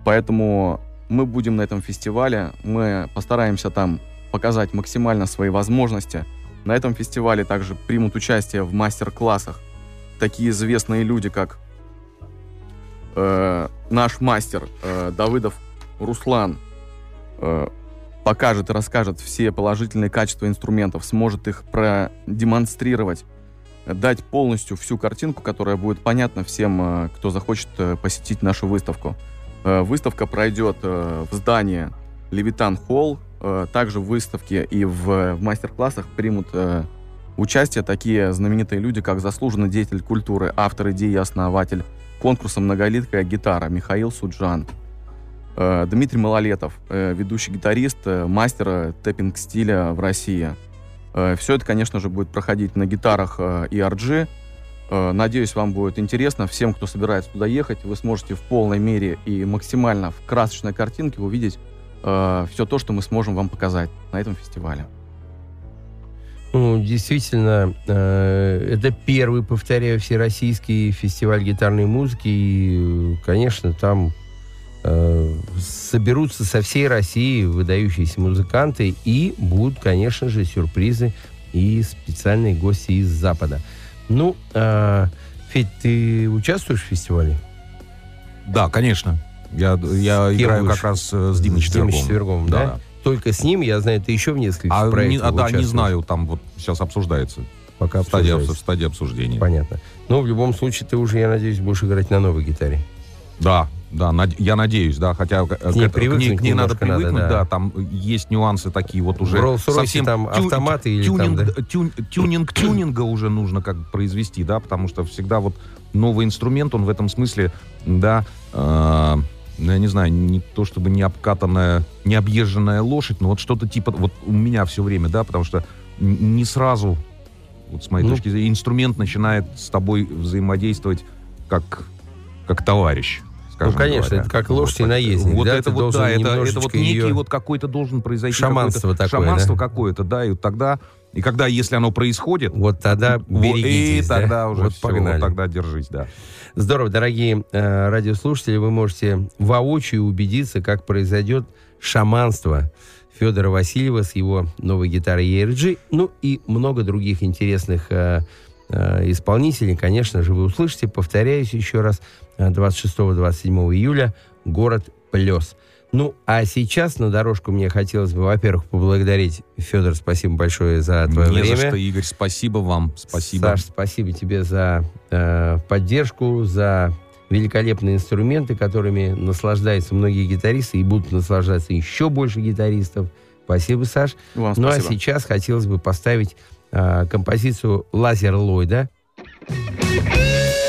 Поэтому мы будем на этом фестивале, мы постараемся там показать максимально свои возможности. На этом фестивале также примут участие в мастер-классах такие известные люди, как э, наш мастер э, Давыдов Руслан э, покажет и расскажет все положительные качества инструментов, сможет их продемонстрировать, дать полностью всю картинку, которая будет понятна всем, э, кто захочет э, посетить нашу выставку. Э, выставка пройдет в здании Левитан Холл. Также в выставке и в, в мастер-классах примут участие такие знаменитые люди, как заслуженный деятель культуры, автор идеи и основатель конкурса «Многолиткая гитара» Михаил Суджан, Дмитрий Малолетов, ведущий гитарист, мастер тэппинг-стиля в России. Все это, конечно же, будет проходить на гитарах ERG, Э, надеюсь, вам будет интересно. Всем, кто собирается туда ехать, вы сможете в полной мере и максимально в красочной картинке увидеть э, все то, что мы сможем вам показать на этом фестивале. Ну, действительно, э, это первый, повторяю, всероссийский фестиваль гитарной музыки. И, конечно, там э, соберутся со всей России выдающиеся музыканты. И будут, конечно же, сюрпризы и специальные гости из Запада. Ну, э, Федь, ты участвуешь в фестивале? Да, конечно. Я, я играю будешь? как раз э, с Димой Четверговым. С Четверговым, да? да? Только с ним, я знаю, ты еще в нескольких а проектах не, а, Да, не знаю, там вот сейчас обсуждается. Пока стадия, в стадии обсуждения. Понятно. Но в любом случае ты уже, я надеюсь, будешь играть на новой гитаре. Да, да, над, я надеюсь, да, хотя к, к, ней, к, ней, к ней надо привыкнуть, надо, да. да, там есть нюансы такие вот уже. В совсем там тю, автоматы или тюнинг, там, да? тюн, тюнинг *coughs* тюнинга уже нужно как произвести, да, потому что всегда вот новый инструмент, он в этом смысле, да, э, я не знаю, не то чтобы не обкатанная, не объезженная лошадь, но вот что-то типа, вот у меня все время, да, потому что не сразу, вот с моей ну, точки зрения, инструмент начинает с тобой взаимодействовать как, как товарищ Ну, конечно, говоря. это как лошадь вот, и наездник. Вот да, это вот, да, это, это вот некий ее... вот какой-то должен произойти. Шаманство такое, Шаманство да? какое-то, да, и тогда... И когда, если оно происходит... Вот тогда берегитесь, И тогда да? уже вот все, погнали. вот тогда держись, да. Здорово, дорогие э, радиослушатели, вы можете воочию убедиться, как произойдет шаманство Федора Васильева с его новой гитарой ERG, ну и много других интересных э, э, исполнителей, конечно же, вы услышите. Повторяюсь еще раз, 26-27 июля город Плес. Ну, а сейчас на дорожку мне хотелось бы, во-первых, поблагодарить. Федор, спасибо большое за твое Не время. за что, Игорь, спасибо вам. Спасибо. Саш, спасибо тебе за э, поддержку, за великолепные инструменты, которыми наслаждаются многие гитаристы и будут наслаждаться еще больше гитаристов. Спасибо, Саш. Вам ну, спасибо. а сейчас хотелось бы поставить э, композицию «Лазер Ллойда». a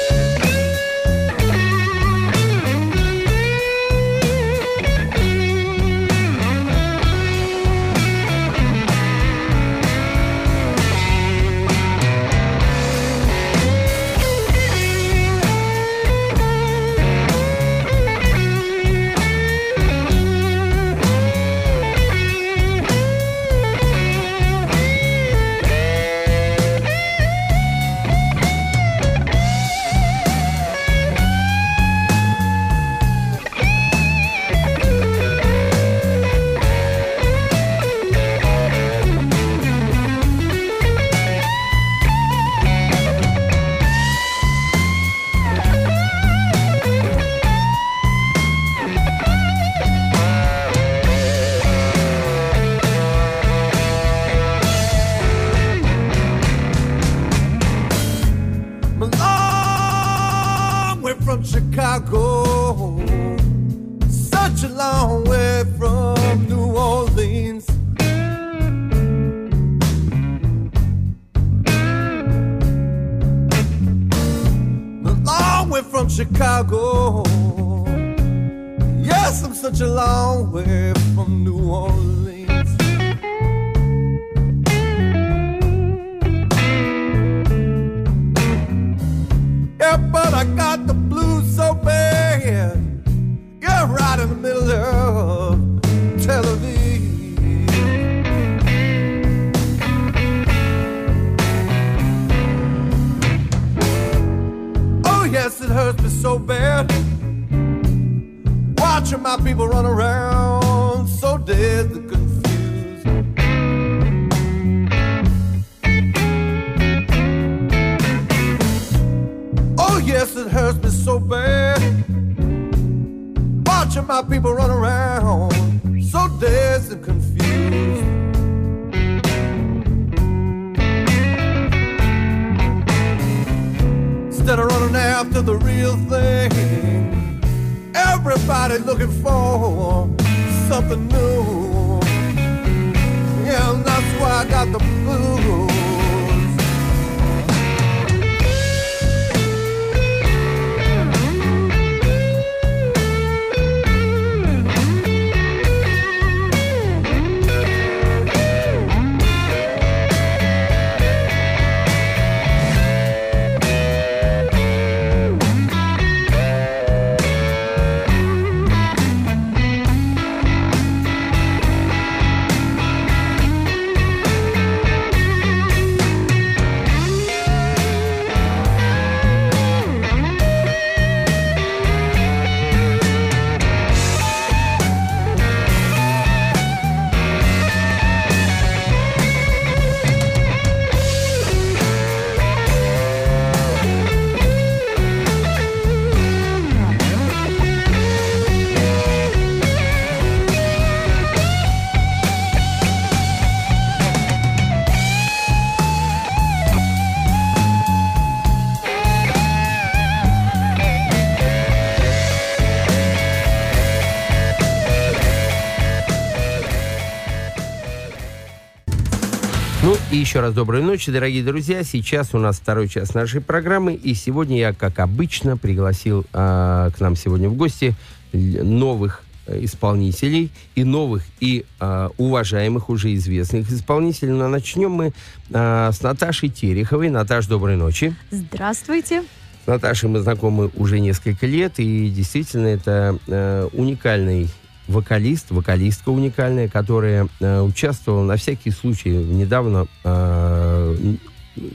еще раз доброй ночи, дорогие друзья. Сейчас у нас второй час нашей программы, и сегодня я, как обычно, пригласил а, к нам сегодня в гости новых э, исполнителей и новых и а, уважаемых уже известных исполнителей. Но начнем мы а, с Наташей Тереховой. Наташ, доброй ночи. Здравствуйте. С Наташей мы знакомы уже несколько лет, и действительно это э, уникальный вокалист, вокалистка уникальная, которая э, участвовала на всякий случай недавно э, м,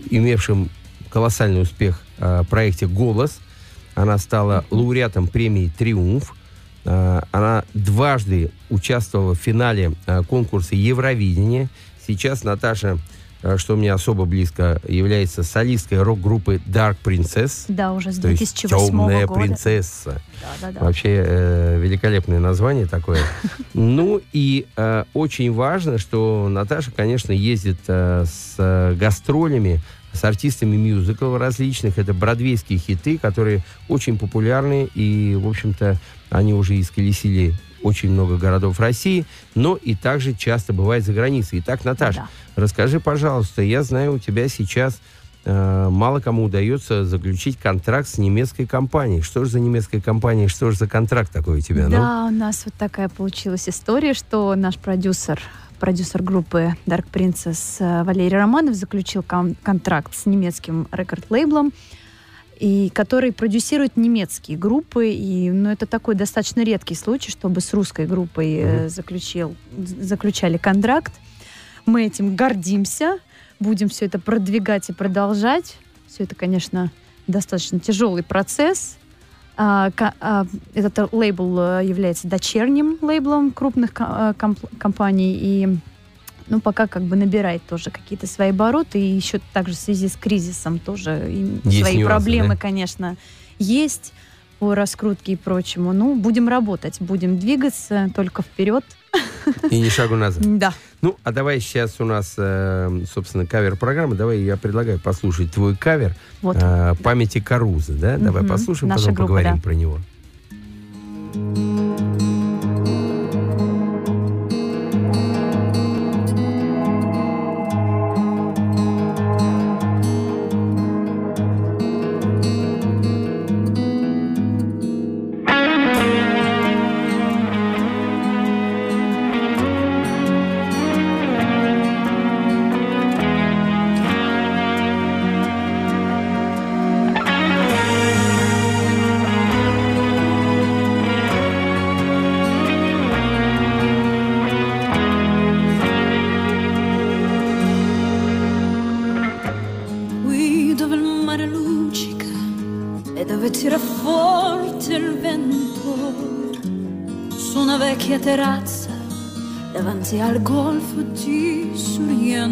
имевшим колоссальный успех э, проекте «Голос». Она стала лауреатом премии «Триумф». Э, она дважды участвовала в финале э, конкурса Евровидения. Сейчас Наташа, что мне особо близко, является солисткой рок-группы Dark Princess. Да, уже с То есть 2008 темная года. принцесса. Да, да, да. Вообще э, великолепное название такое. *laughs* Ну и э, очень важно, что Наташа, конечно, ездит э, с э, гастролями, с артистами мюзиклов различных. Это бродвейские хиты, которые очень популярны. И, в общем-то, они уже исколесили очень много городов России, но и также часто бывает за границей. Итак, Наташа, Да. расскажи, пожалуйста, я знаю, у тебя сейчас э, мало кому удается заключить контракт с немецкой компанией. Что же за немецкая компания, что же за контракт такой у тебя? Ну, Да, у нас вот такая получилась история, что наш продюсер, продюсер группы Dark Princess Валерий Романов заключил кон- контракт с немецким рекорд-лейблом, и который продюсирует немецкие группы. И, ну, это такой достаточно редкий случай, чтобы с русской группой э, заключил, заключали контракт. Мы этим гордимся, будем все это продвигать и продолжать. Все это, конечно, достаточно тяжелый процесс. А, а, Этот лейбл э, является дочерним лейблом крупных э, комп- компаний и ну, пока как бы набирает тоже какие-то свои обороты. И еще также в связи с кризисом тоже Есть свои нюансы, проблемы, да? конечно, есть по раскрутке и прочему. Ну, будем работать, будем двигаться только вперед. и ни шагу назад. *laughs* Да. Ну, а давай сейчас у нас, э, собственно, кавер-программа. Давай я предлагаю послушать твой кавер Вот. э, «Памяти Карузы». Да? Давай послушаем, Наша потом группа, поговорим да. про него.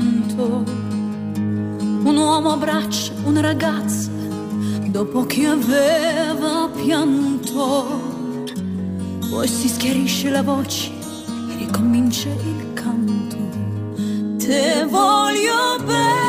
Sorrento. Un uomo abbraccia una ragazza dopo che aveva pianto. Poi si schiarisce la voce e ricomincia il canto. Te voglio bene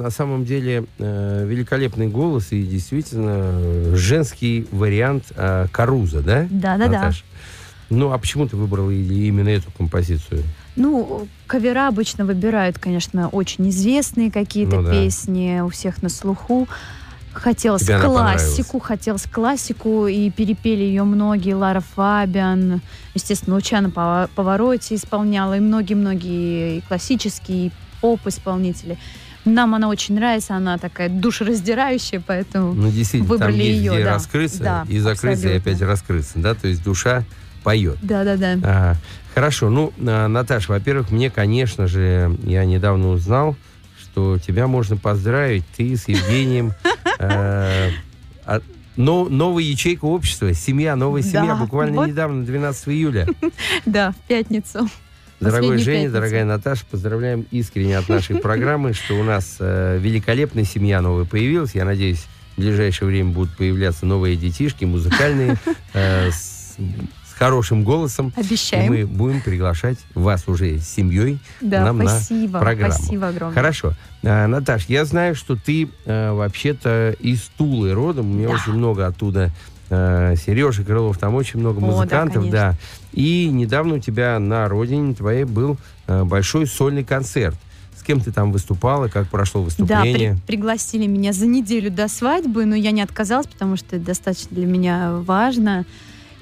на самом деле э, великолепный голос и действительно э, женский вариант э, Каруза, да? Да-да-да. Наташ? Ну, а почему ты выбрала именно эту композицию? Ну, кавера обычно выбирают, конечно, очень известные какие-то Ну да. песни, у всех на слуху. Хотелось Тебе классику, хотелось классику, и перепели ее многие. Лара Фабиан, естественно, Лучана Повороте исполняла, и многие-многие классические, поп-исполнители. Нам она очень нравится, она такая душераздирающая, поэтому... Ну, действительно, там Выбрали есть ее, где да. раскрыться Да, и закрыться, и абсолютно. опять раскрыться, да? То есть душа поет. Да-да-да. Ага. Хорошо. Ну, а, Наташа, во-первых, мне, конечно же, я недавно узнал, что тебя можно поздравить. Ты с Евгением... э, а- но, новая ячейка общества, семья, новая Да, семья, буквально вот. недавно, 12 июля. *laughs* Да, в пятницу. Дорогой Женя, пятницу. дорогая Наташа, поздравляем искренне от нашей программы, *laughs* что у нас э, великолепная семья новая появилась. Я надеюсь, в ближайшее время будут появляться новые детишки, музыкальные, *laughs* э, с, хорошим голосом. И Обещаем. мы будем приглашать вас уже с семьей Да, нам на спасибо. программу. Спасибо огромное. Хорошо. А, Наташ, я знаю, что ты э, вообще-то из Тулы родом. У меня Да. очень много оттуда э, Сережа Крылов, там очень много О, да, музыкантов, да. И недавно у тебя на родине твоей был э, большой сольный концерт. С кем ты там выступала, как прошло Да, выступление? при- пригласили меня за неделю до свадьбы, но я не отказалась, потому что это достаточно для меня важно.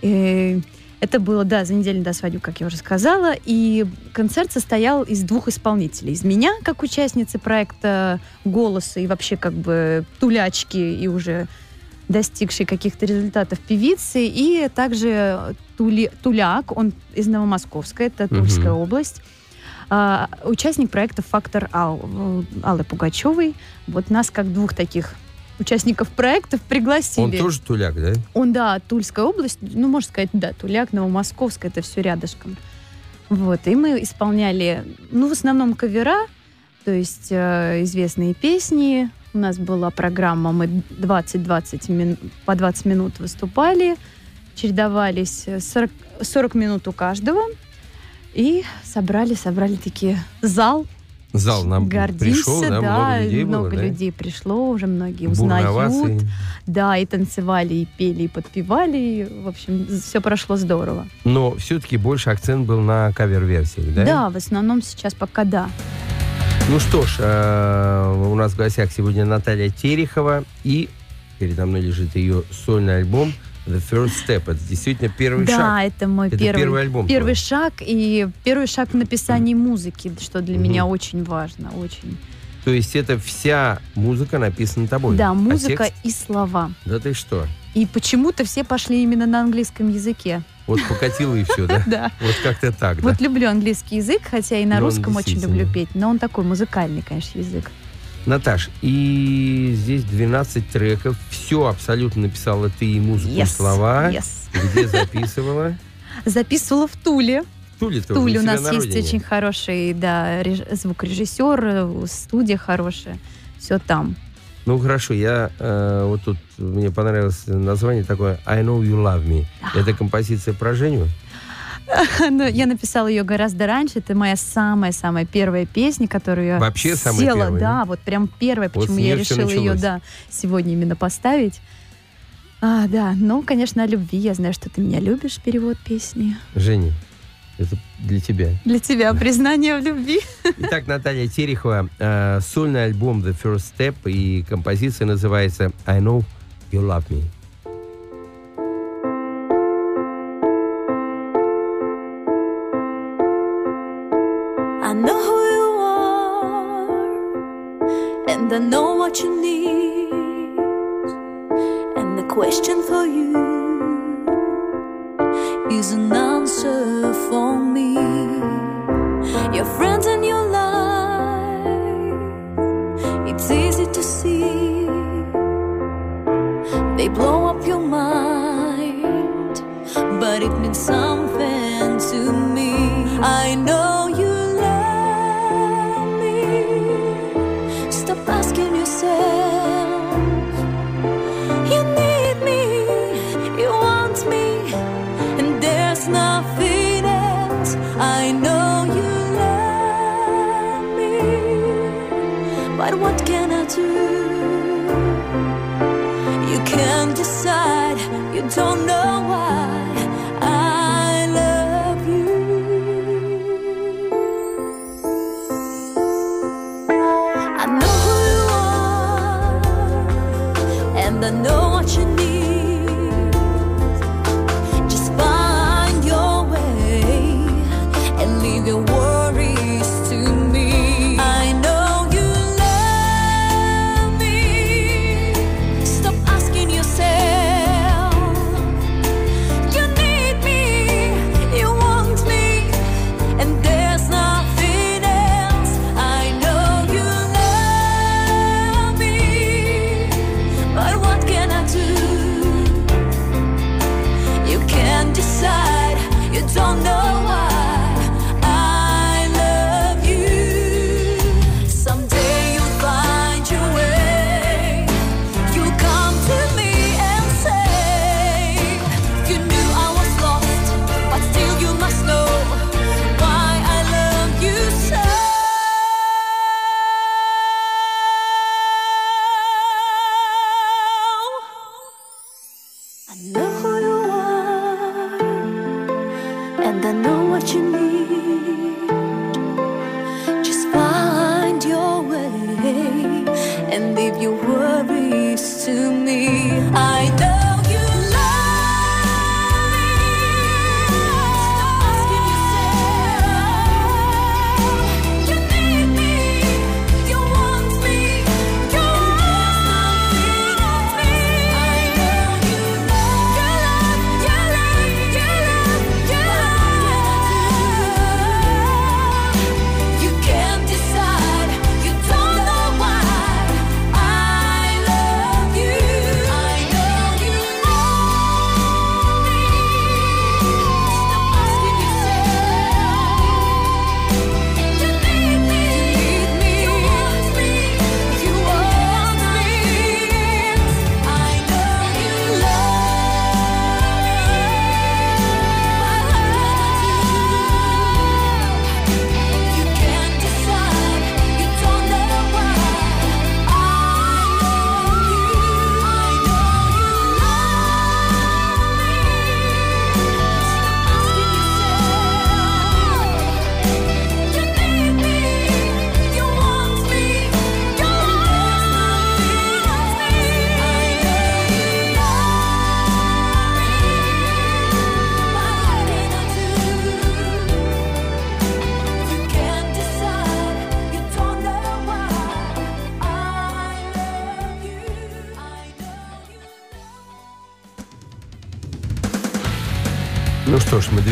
Э, Это было, да, за неделю до свадьбы, как я уже сказала. И концерт состоял из двух исполнителей. Из меня, как участницы проекта «Голоса» и вообще как бы тулячки и уже достигшей каких-то результатов певицы, и также Тули, Туляк, он из Новомосковска, это. Тульская область. А, участник проекта «Фактор Ал» Аллы Пугачевой. Вот нас как двух таких участников проектов пригласили. Он тоже туляк, да? Он, да, Тульская область, ну, можно сказать, да, Туляк, Новомосковская, это все рядышком. Вот, и мы исполняли, ну, в основном кавера, то есть э, известные песни. У нас была программа, мы 20-20 мин, по 20 минут выступали, чередовались э, 40, 40 минут у каждого. И собрали, собрали такие зал Зал нам гордимся, пришел, да, много людей было, много да? людей пришло, уже многие узнают. Да, и танцевали, и пели, и подпевали. и, в общем, все прошло здорово. Но все-таки больше акцент был на кавер-версиях, да? Да? в основном сейчас пока да. Ну что ж, э, у нас в гостях сегодня Наталья Терехова, и передо мной лежит ее сольный альбом The First Step. Это действительно первый да, шаг. это мой Это первый, первый альбом первый твой. шаг и первый шаг в написании музыки, что для Мгм. меня очень важно, очень. То есть это вся музыка написана тобой? Да, А музыка текст? и слова. Да ты что? И почему-то все пошли именно на английском языке. Вот покатило и все, да? *laughs* Да. Вот как-то так, да? Вот люблю английский язык, хотя и на Ну, русском очень люблю петь, но он такой музыкальный, конечно, язык. Наташ, и здесь 12 треков. Все абсолютно написала ты и музыку, и Yes, слова. yes. Где записывала? *laughs* Записывала в Туле. В Туле В Туле у нас на есть очень хороший да, реж- звукорежиссер, э, студия хорошая. Все там. Ну хорошо, я э, вот тут мне понравилось название такое I Know You Love Me. Это композиция про Женю? *laughs* Но я написала ее гораздо раньше. Это моя самая-самая первая песня, которую я Вообще самая села, первая, да, вот прям первая, Вот почему я решила ее, да, сегодня именно поставить. А, да, ну, конечно, о любви. Я знаю, что ты меня любишь, перевод песни. Женя, это для тебя. Для тебя признание в любви. Итак, Наталья Терехова, э, сольный альбом The First Step, и композиция называется I Know You Love Me. I know who you are, and I know what you need. And the question for you is an answer for me. Your friends and your life, it's easy to see. They blow up your mind, but it means something to me. I know on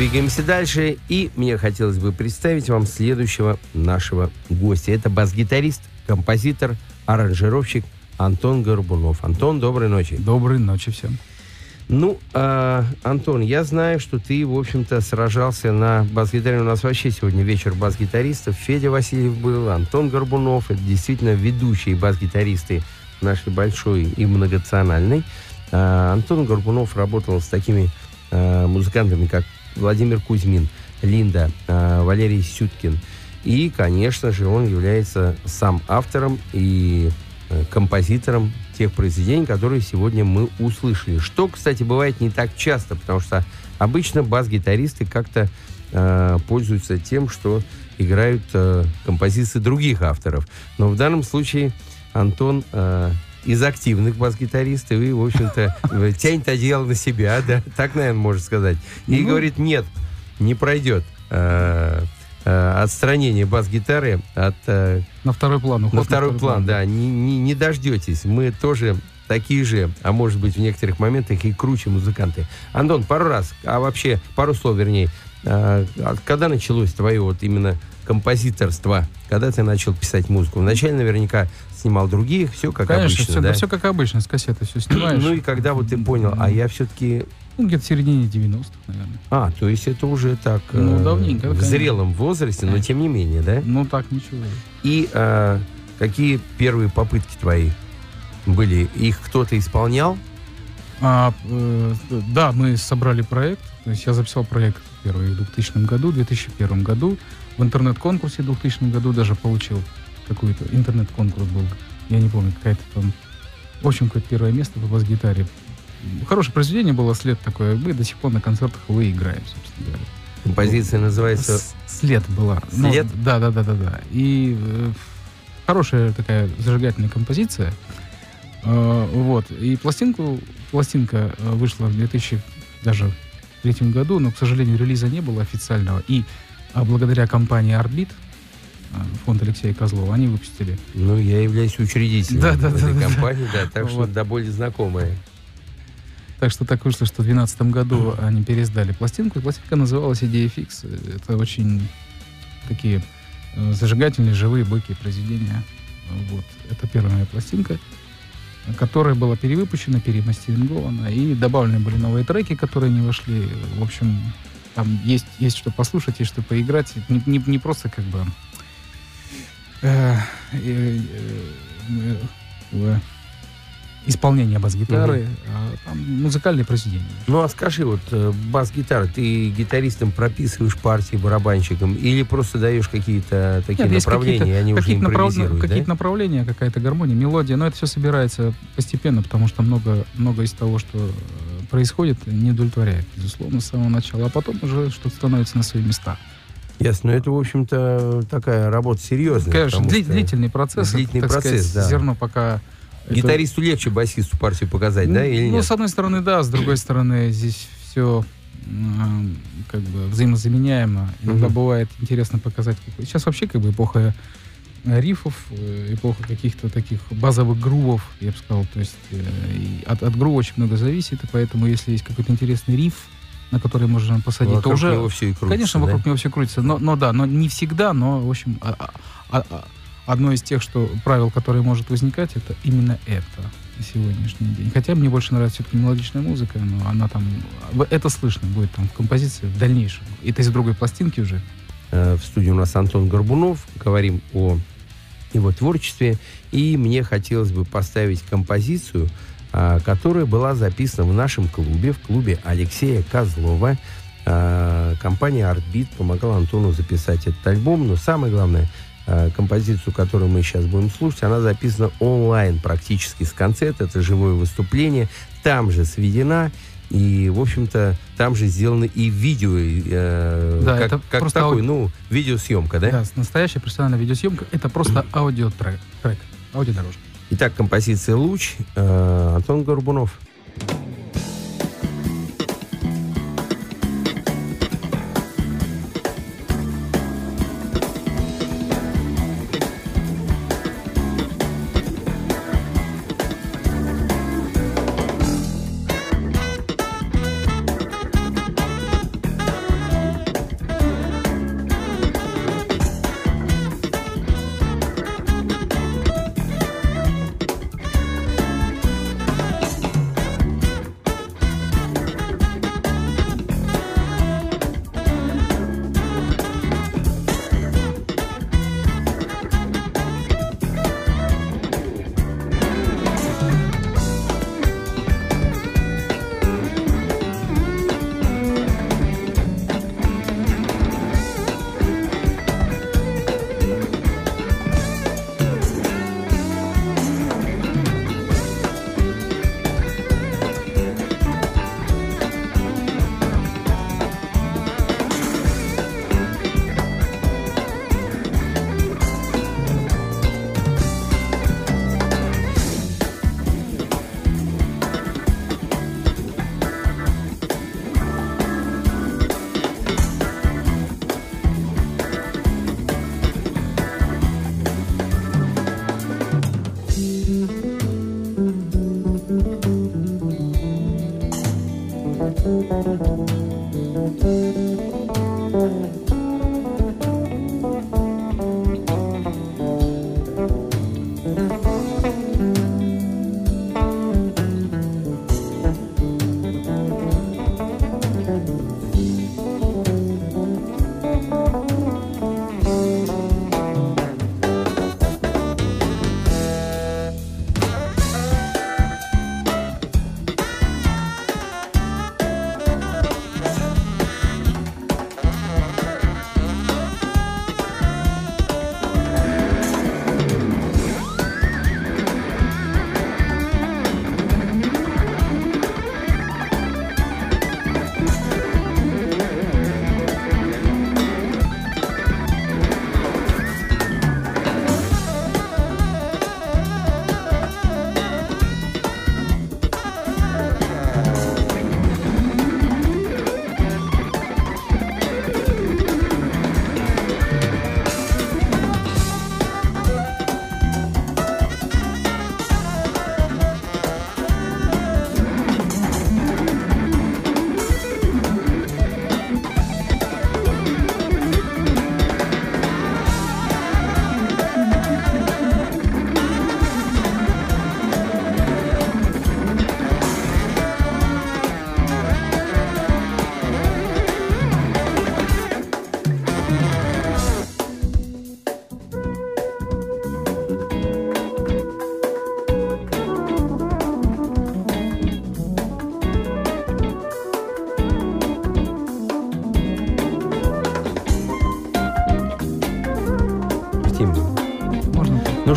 двигаемся дальше, и мне хотелось бы представить вам следующего нашего гостя. Это бас-гитарист, композитор, аранжировщик Антон Горбунов. Антон, доброй ночи. Доброй ночи всем. Ну, а, Антон, я знаю, что ты, в общем-то, сражался на бас-гитаре. У нас вообще сегодня вечер бас-гитаристов. Федя Васильев был, Антон Горбунов. Это действительно ведущие бас-гитаристы нашей большой и многонациональной. А, Антон Горбунов работал с такими а, музыкантами, как Владимир Кузьмин, Линда, а, Валерий Сюткин. И, конечно же, он является сам автором и э, композитором тех произведений, которые сегодня мы услышали. Что, кстати, бывает не так часто, потому что обычно бас-гитаристы как-то э, пользуются тем, что играют э, композиции других авторов. Но в данном случае Антон э, из активных бас-гитаристов и, в общем-то, *laughs* э, тянет одеяло на себя, да, так, наверное, можно сказать. И Ну. говорит, нет, не пройдет э, э, отстранение бас-гитары от э, На второй план. уход на второй план, да, не, не, не дождетесь. Мы тоже такие же, а может быть в некоторых моментах и круче музыканты. Антон, пару раз, а вообще пару слов, вернее, а когда началось твое вот именно композиторство? Когда ты начал писать музыку? Вначале наверняка снимал других, все как Конечно, обычно, все, да? все как обычно, с кассеты все снимаешь. Ну и когда вот ты понял, а я все-таки... Ну, где-то в середине 90-х, наверное. А, то есть это уже так... Ну, э, давненько, В зрелом возрасте, но тем не менее, да? Ну, так, ничего. И а, какие первые попытки твои были? Их кто-то исполнял? А, э, да, мы собрали проект. То есть я записал проект первый в 2000 году, в 2001 году. В интернет-конкурсе в 2000 году даже получил какой-то интернет-конкурс был. Я не помню, какая-то там... В общем, какое-то первое место по бас-гитаре. Хорошее произведение было, след такое. Мы до сих пор на концертах его и играем, собственно говоря. Композиция называется... След была. Ну, След? да, да, да, да, да. И э, хорошая такая зажигательная композиция. Э, вот. И пластинку, пластинка э, вышла в 2000 даже третьем году, но, к сожалению, релиза не было официального. И а, благодаря компании Artbeat, фонд Алексея Козлова, они выпустили. Ну, я являюсь учредителем Да, да, этой да, да. компании, да, так что Вот. до боли знакомая. Так что так вышло, что в 2012 году они переиздали пластинку. Пластинка называлась «Идея фикс». Это очень такие э, зажигательные, живые, бойкие произведения. Вот. Это первая моя пластинка, которая была перевыпущена, перемастерингована. И добавлены были новые треки, которые не вошли. В общем, там есть, есть что послушать, есть что поиграть. Не, не, не просто как бы... э, э, э, исполнение бас-гитары, а там музыкальные произведения. Ну, а скажи, вот бас-гитара, ты гитаристам прописываешь партии барабанщикам или просто даешь какие-то такие Нет, направления, и какие-то- они уже какие-то направ- импровизируют, да? Какие-то направления, какая-то гармония, мелодия, но это все собирается постепенно, потому что много, много из того, что происходит, не удовлетворяет, безусловно, с самого начала, а потом уже что-то становится на свои места. Ясно, но это, в общем-то, такая работа серьезная. Конечно, дли- что длительный процесс. длительный так процесс, сказать, да. Зерно пока... это- Гитаристу легче басисту партию показать, да, или ну, нет? с одной стороны, да, с другой стороны, здесь все как бы взаимозаменяемо. Иногда Мгм. бывает интересно показать. Сейчас вообще как бы эпоха рифов, э, эпоха каких-то таких базовых грувов, я бы сказал. То есть э, от, от грува очень много зависит, и поэтому если есть какой-то интересный риф, на который можно посадить, то Вокруг уже... него все и крутится, Конечно, да? вокруг него все крутится. Но, но да, но не всегда, но, в общем, а- а- а- одно из тех, что правил, которые может возникать, это именно это на сегодняшний день. Хотя мне больше нравится все-таки мелодичная музыка, но она там... Это слышно будет там в композиции в дальнейшем. Это из другой пластинки уже. Э, В студии у нас Антон Горбунов. Говорим о его творчестве. И мне хотелось бы поставить композицию, которая была записана в нашем клубе, в клубе Алексея Козлова. А, Компания Artbeat помогала Антону записать этот альбом. Но самое главное, а, композицию, которую мы сейчас будем слушать, она записана онлайн практически с концерта. Это живое выступление. Там же сведена. И, в общем-то, там же сделано и видео, э, Да, как, это как просто такой, ауди- ну, видеосъемка, да? Да, настоящая профессиональная видеосъемка. Это просто аудиотрек, трек, аудиодорожка. Итак, композиция «Луч», э, Антон Горбунов.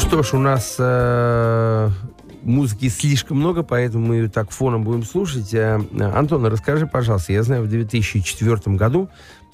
Что ж, у нас э, музыки слишком много, поэтому мы ее так фоном будем слушать. Э, Антон, расскажи, пожалуйста, я знаю, в 2004 году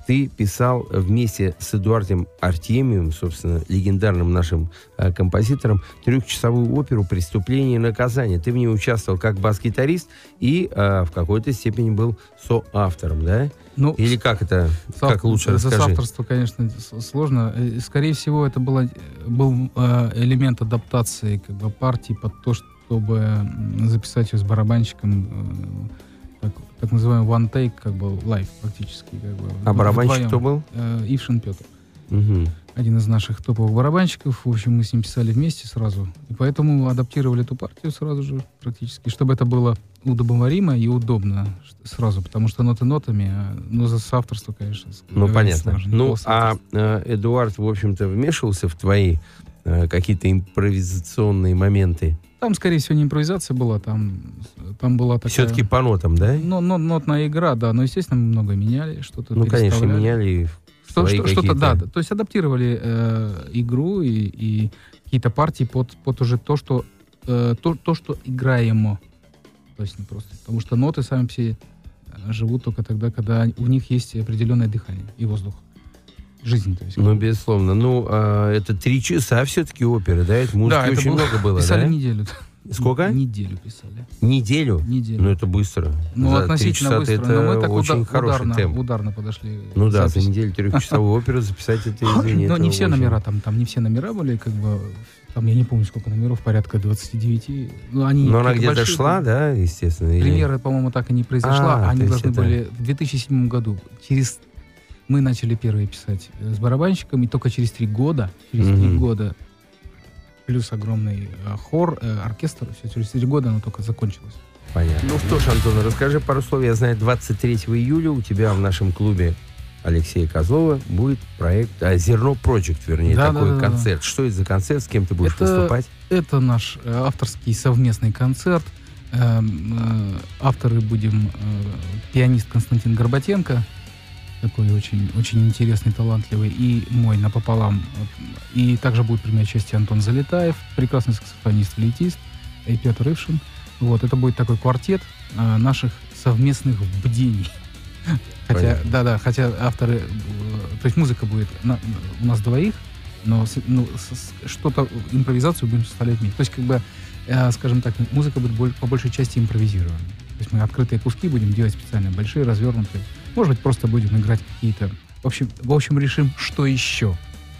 ты писал вместе с Эдуардом Артемием, собственно, легендарным нашим э, композитором, трехчасовую оперу «Преступление и наказание». Ты в ней участвовал как бас-гитарист и э, в какой-то степени был соавтором, да? Ну, Или как это, как лучше За расскажи? авторство, конечно, сложно. Э, Скорее всего, это было, был э, элемент адаптации как бы, партии под то, чтобы записать ее с барабанщиком, э, так, так называемый one take, как бы live практически. Как бы, А барабанщик вдвоем. кто был? Э, Ившин Петр. Мгм. Один из наших топовых барабанщиков. В общем, мы с ним писали вместе сразу. И поэтому адаптировали эту партию сразу же практически, чтобы это было удобоваримо и удобно сразу, потому что ноты нотами, а, но за соавторство, конечно, Ну, понятно. сложно. Ну, а э, Эдуард, в общем-то, вмешивался в твои э, какие-то импровизационные моменты? Там, скорее всего, не импровизация была, там, там была такая... Все-таки по нотам, да? Ну, но, нотная игра, да, но, естественно, мы много меняли, что-то Ну, конечно, меняли Что, что, что-то, да. То есть адаптировали э, игру и, и какие-то партии под, под уже то, что э, то, то, что играемо. То есть не просто. Потому что ноты сами все э, живут только тогда, когда у них есть определенное дыхание и воздух. Жизнь, то есть. Ну, безусловно. Ну, а, это три часа все-таки оперы, да? Это музыки Да, это очень было- много было, писали да? неделю. Сколько? Неделю писали. Неделю? Неделю. Ну, это быстро. Ну, За относительно быстро. это но мы так очень уда- хороший ударно, темп. ударно подошли. Ну да, за неделю трехчасовую *laughs* оперу записать это, извини. Но не все очень- номера там, там не все номера были, как бы, там, я не помню, сколько номеров, порядка 29. Ну, они Но она где-то большие шла, да, естественно? или- Премьера, по-моему, так и не произошла. А, они должны это- были в 2007 году. Через мы начали первые писать э, с барабанщиком, и только через три года, через три Мгм. года, плюс огромный э, хор, э, оркестр, все через три года оно только закончилось. Понятно. Ну что ж, Антон, расскажи пару слов. Я знаю, 23 июля у тебя в нашем клубе Алексея Козлова будет проект а, «Зерно Project», вернее, Да, такой да, да, да. концерт. Что это за концерт, с кем ты будешь Это- выступать? Это наш э, авторский совместный концерт. Эм, э, авторы будем э, пианист Константин Горбатенко, такой очень, очень интересный, талантливый, и мой напополам. И также будет принимать участие Антон Залетаев, прекрасный саксофонист, флейтист, и Петр Ившин. Вот, это будет такой квартет э, наших совместных бдений. Хотя, да-да, хотя авторы, э, то есть музыка будет на- у нас двоих, но ну, что-то, импровизацию будем составлять вместе. То есть, как бы, э, скажем так, музыка будет боль- по большей части импровизирована. То есть мы открытые куски будем делать специально, большие, развернутые. Может быть, просто будем играть какие-то... В общем, в общем решим, что еще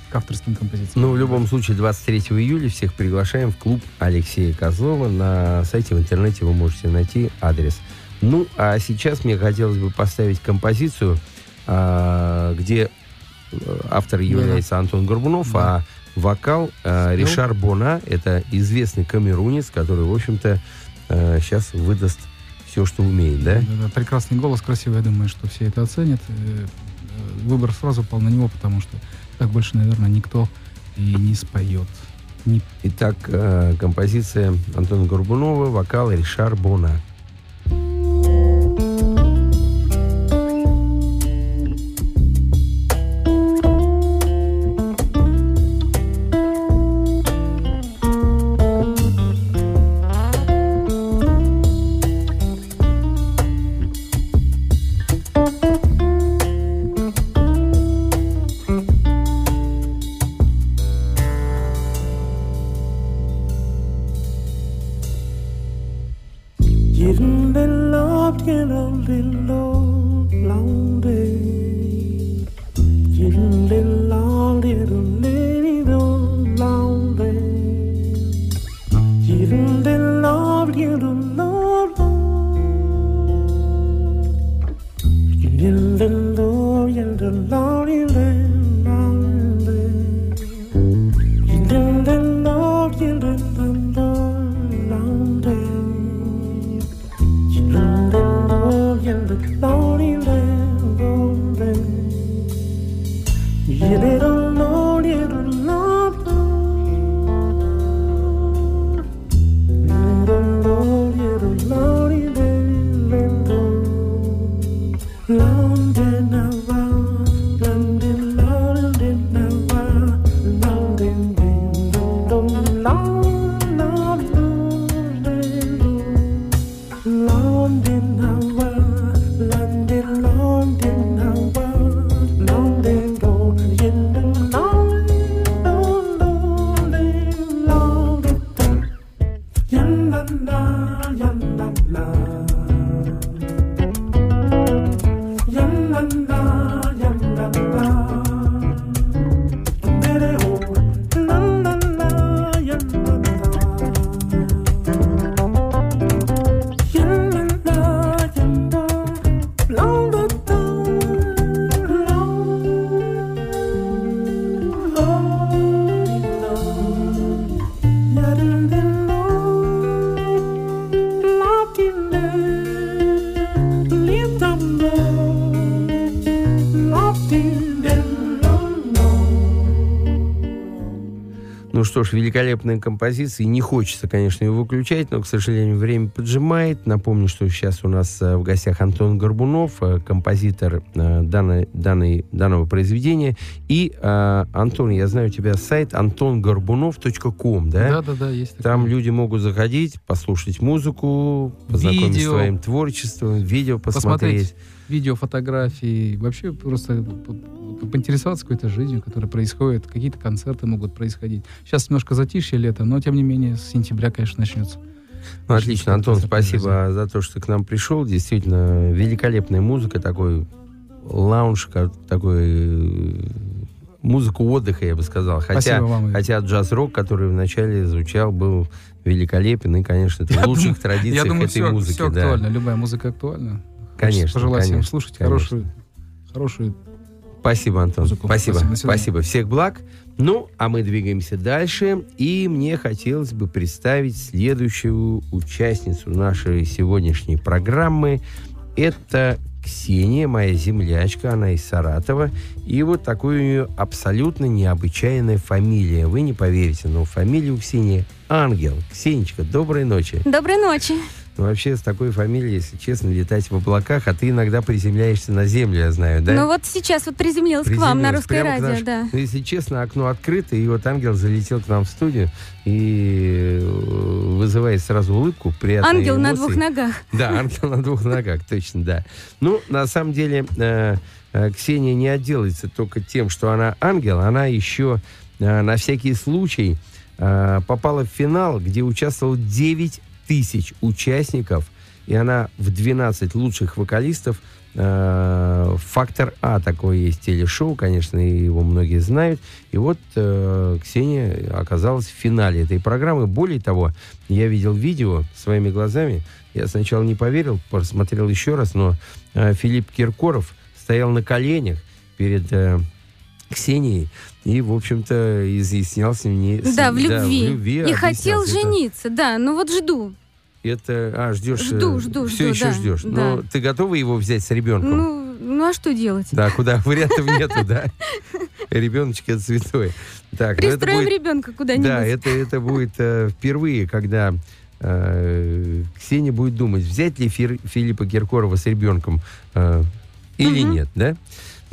к авторским композициям. Ну, в любом случае, 23 июля всех приглашаем в клуб Алексея Козлова. На сайте в интернете вы можете найти адрес. Ну, а сейчас мне хотелось бы поставить композицию, а, где э, автор является Антон Горбунов, Да. а вокал э, Ришар Бона, это известный камерунец, который, в общем-то, сейчас выдаст все, что умеет, да? Да, прекрасный голос, красивый, я думаю, что все это оценят. Э, э, Выбор сразу пал на него, потому что так больше, наверное, никто и не споет. Не Итак, э, композиция Антона Горбунова, вокал Ришар Бона. Что ж, великолепная композиция. Не хочется, конечно, ее выключать, но, к сожалению, время поджимает. Напомню, что сейчас у нас э, в гостях Антон Горбунов, э, композитор э, данной, данной, данного произведения. И, Антон, я знаю, у тебя сайт антонгорбунов.ком, да? Да, да, да, есть Там такое. люди могут заходить, послушать музыку, познакомиться с Видео. твоим творчеством, видео посмотреть. Посмотреть видео, фотографии, вообще просто поинтересоваться какой-то жизнью, которая происходит, какие-то концерты могут происходить. Сейчас немножко затишье лето, но тем не менее с сентября, конечно, начнется. Ну, отлично, Антон, спасибо за то, что ты к нам пришел. Действительно, великолепная музыка, такой лаунж, такой э, музыку отдыха, я бы сказал. Хотя, вам. Хотя джаз-рок, который вначале звучал, был великолепен, и, конечно, это *laughs* в лучших думаю- традициях Я думаю, этой все, музыки. все да. актуально, любая музыка актуальна. Конечно, Хочется Пожелать всем конечно, слушать конечно. хорошую, хорошую Спасибо, Антон. Музыку. Спасибо. Спасибо. Спасибо. Всех благ. Ну, а мы двигаемся дальше. И мне хотелось бы представить следующую участницу нашей сегодняшней программы. Это Ксения, моя землячка, она из Саратова. И вот такая у нее абсолютно необычайная фамилия. Вы не поверите, но фамилия у Ксении Ангел. Ксенечка, доброй ночи. Доброй ночи. Вообще, с такой фамилией, если честно, летать в облаках, а ты иногда приземляешься на землю, я знаю, да? Ну вот сейчас вот приземлилась к вам на Приземлилась к радио, наш- да. Ну, если честно, окно открыто, и вот ангел залетел к нам в студию и э, вызывает сразу улыбку, приятные Ангел на эмоции. двух ногах. Да, ангел на двух ногах, точно, да. Ну, на самом деле, э, э, Ксения не отделается только тем, что она ангел, она еще на всякий случай попала в финал, где участвовало 9 тысяч участников, и она в 12 лучших вокалистов. Э, Фактор А такое есть телешоу, конечно, его многие знают. И вот э, Ксения оказалась в финале этой программы. Более того, я видел видео своими глазами. Я сначала не поверил, посмотрел еще раз, но э, Филипп Киркоров стоял на коленях перед Ксенией и, в общем-то, изъяснялся мне... с- Да, в любви. в любви И хотел. Это- жениться, да. Ну вот жду. Это, а, ждешь... Жду, жду, Все жду, еще да, ждешь. да. Но ты готова его взять с ребенком? Ну, ну а что делать? Да, куда *laughs* вариантов нету, да? Ребеночек это святой. Так, ну Пристроим будет- ребенка куда-нибудь. Да, это, это будет э, впервые, когда э, Ксения будет думать, взять ли Фир- Филиппа Киркорова с ребенком э, или Мгм. нет, да?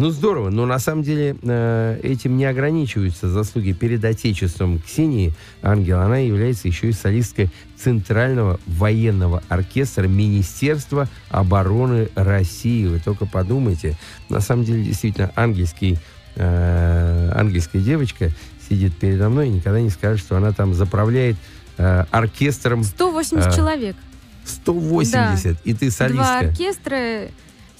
Ну, здорово, но на самом деле э, этим не ограничиваются заслуги перед Отечеством Ксении Ангел. Она является еще и солисткой Центрального военного оркестра Министерства обороны России. Вы только подумайте. На самом деле, действительно, ангельский, э, ангельская девочка сидит передо мной и никогда не скажет, что она там заправляет э, оркестром 180 А, человек. 180, и ты Два солистка. оркестра,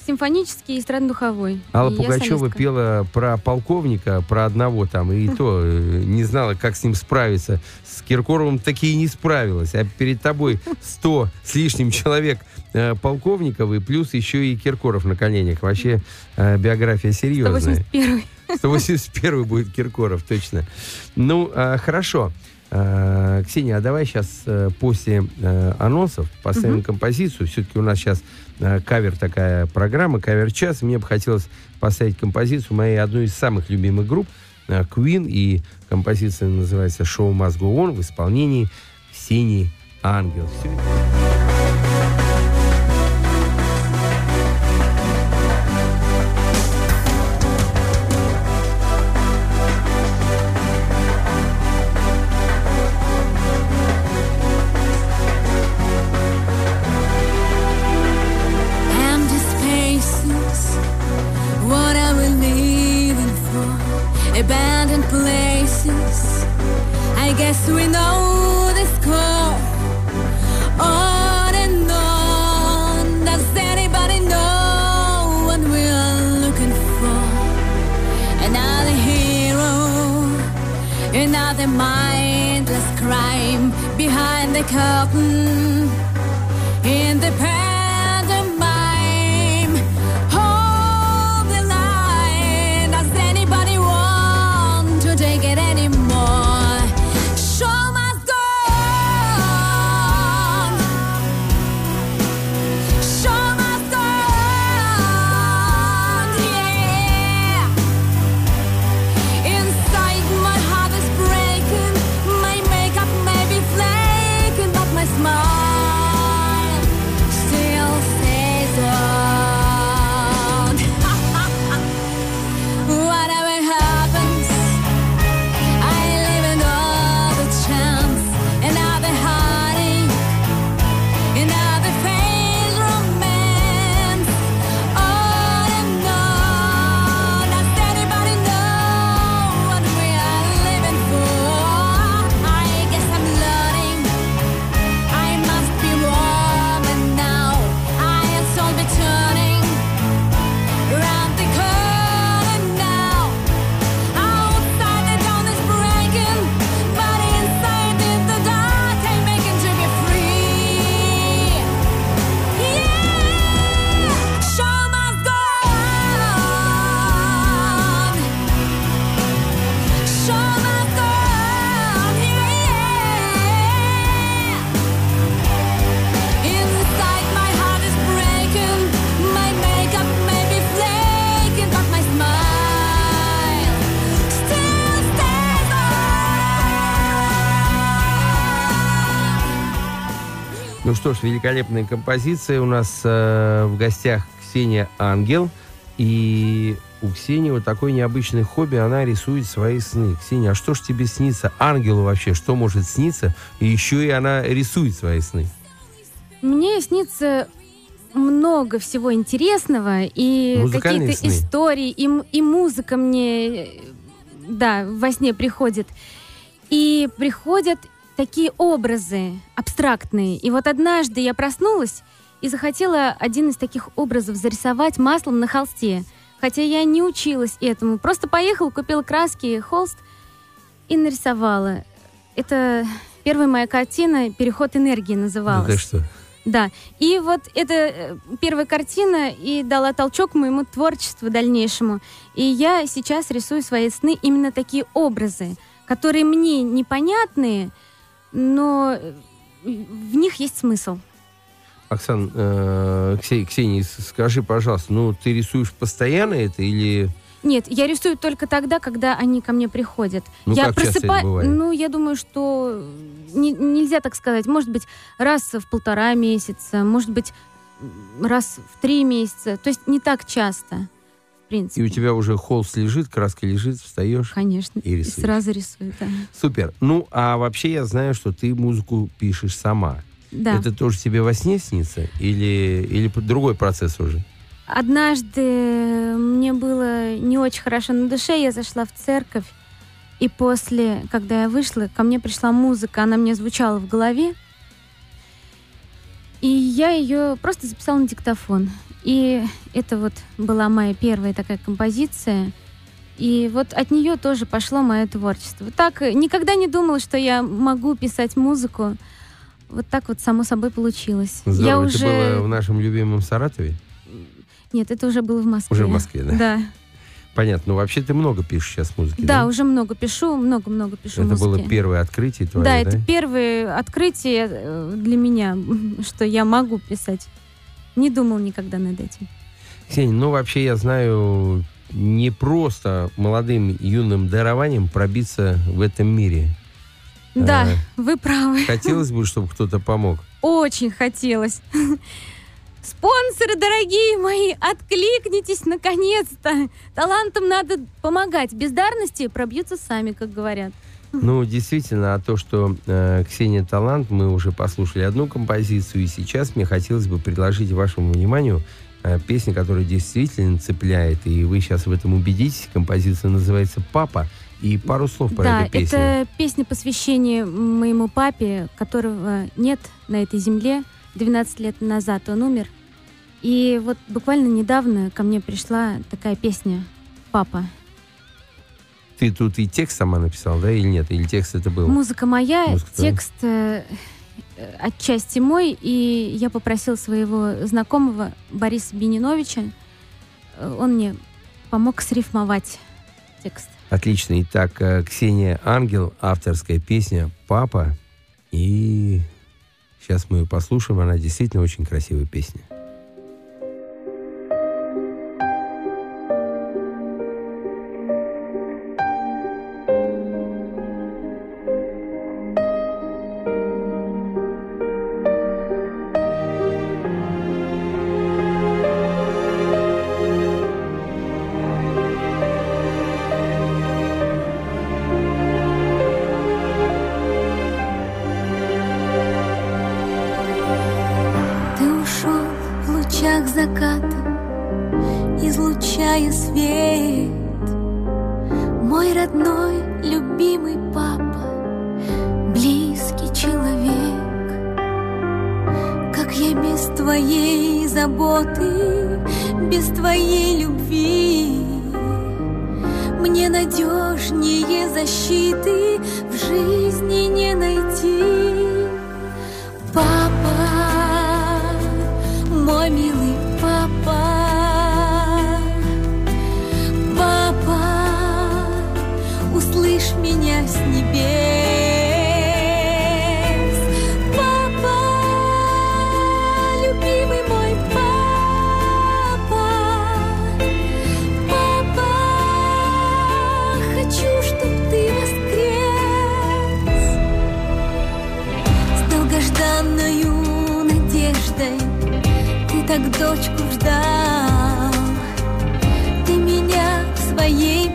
симфонический и эстрадно-духовой. Алла И Пугачева пела про полковника, про одного там, и то э, не знала, как с ним справиться. С Киркоровым таки и не справилась. А перед тобой 100 с лишним человек э, полковников, и плюс еще и Киркоров на коленях. Вообще э, биография серьезная. 181 181 будет Киркоров, точно. Ну, хорошо. Ксения, а давай сейчас после анонсов поставим композицию. Все-таки у нас сейчас кавер такая программа, кавер-час. Мне бы хотелось поставить композицию моей одной из самых любимых групп э, Queen. И композиция называется «Show Must Go On» в исполнении Ксении Ангел. Всё это великолепная композиция. У нас э, в гостях Ксения Ангел. И у Ксении вот такое необычное хобби. Она рисует свои сны. Ксения, а что ж тебе снится? Ангелу вообще что может сниться? И еще и она рисует свои сны. Мне снится много всего интересного, и какие-то истории, и, и музыка мне, э, да, во сне приходит. И приходят такие образы абстрактные. И вот однажды я проснулась и захотела один из таких образов зарисовать маслом на холсте. Хотя я не училась этому. Просто поехала, купила краски, холст и нарисовала. Это первая моя картина «Переход энергии» называлась. Да ты что? Да. И вот эта э, первая картина и дала толчок моему творчеству дальнейшему. И я сейчас рисую свои сны именно такие образы, которые мне непонятные, но э, в них есть смысл. Оксан, э, Ксе- Ксения, скажи, пожалуйста, ну ты рисуешь постоянно это или... Нет, я рисую только тогда, когда они ко мне приходят. Ну, я как часто это бывает? Ну, я думаю, что не- нельзя так сказать. Может быть, раз в полтора месяца, может быть, раз в три месяца. То есть не так часто, в И принципе. у тебя уже холст лежит, краска лежит, встаешь? Конечно. И рисуешь. сразу рисую, да. Супер. Ну, а вообще я знаю, что ты музыку пишешь сама. Да. Это тоже тебе во сне снится? Или, или другой процесс уже? Однажды мне было не очень хорошо на душе, я зашла в церковь, и после, когда я вышла, ко мне пришла музыка, она мне звучала в голове, и я ее просто записала на диктофон. И это вот была моя первая такая композиция, и вот от нее тоже пошло мое творчество. Так э, никогда не думала, что я могу писать музыку. Вот так вот само собой получилось. Здорово. Я Это уже... было в нашем любимом Саратове? Нет, это уже было в Москве. Уже в Москве, да? Да. Понятно. Ну, вообще ты много пишешь сейчас музыки, Да, да? уже много пишу, много-много пишу Это музыки. было первое открытие твое, да, да? это первое открытие э, для меня, *laughs* что я могу писать. Не думал никогда над этим. Ксения, ну вообще я знаю, не просто молодым юным дарованием пробиться в этом мире. Да, А, вы правы. Хотелось бы, чтобы кто-то помог. Очень хотелось. *laughs* Спонсоры, дорогие мои, откликнитесь наконец-то. Талантам надо помогать. Бездарности пробьются сами, как говорят. Ну, действительно, а то, что э, Ксения талант, мы уже послушали одну композицию, и сейчас мне хотелось бы предложить вашему вниманию э, песню, которая действительно цепляет, и вы сейчас в этом убедитесь. Композиция называется «Папа», и пару слов про да, эту песню. это песня посвящения моему папе, которого нет на этой земле. 12 лет назад он умер. И вот буквально недавно ко мне пришла такая песня «Папа». Ты тут и текст сама написал, да, или нет? Или текст это был? Музыка моя, Музыка текст э, э, отчасти мой, и я попросила своего знакомого Бориса Бениновича, э, он мне помог срифмовать текст. Отлично. Итак, э, Ксения Ангел, авторская песня «Папа». И сейчас мы ее послушаем. Она действительно очень красивая песня. Твоей заботы, без твоей любви, мне надежнее защиты в жизни не найти. Папа, мой милый папа, папа, услышь меня с небес. Ждал Ты меня своей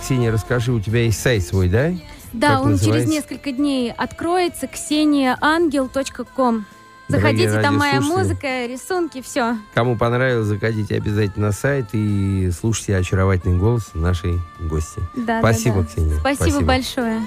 Ксения, расскажи, у тебя есть сайт свой, да? Да, Как он через несколько дней откроется kseniaangel.com. Заходите, Дорогие там моя музыка, рисунки, все. Кому понравилось, заходите обязательно на сайт и слушайте очаровательный голос нашей гости. Да, Спасибо, да, да. Ксения. Спасибо, большое.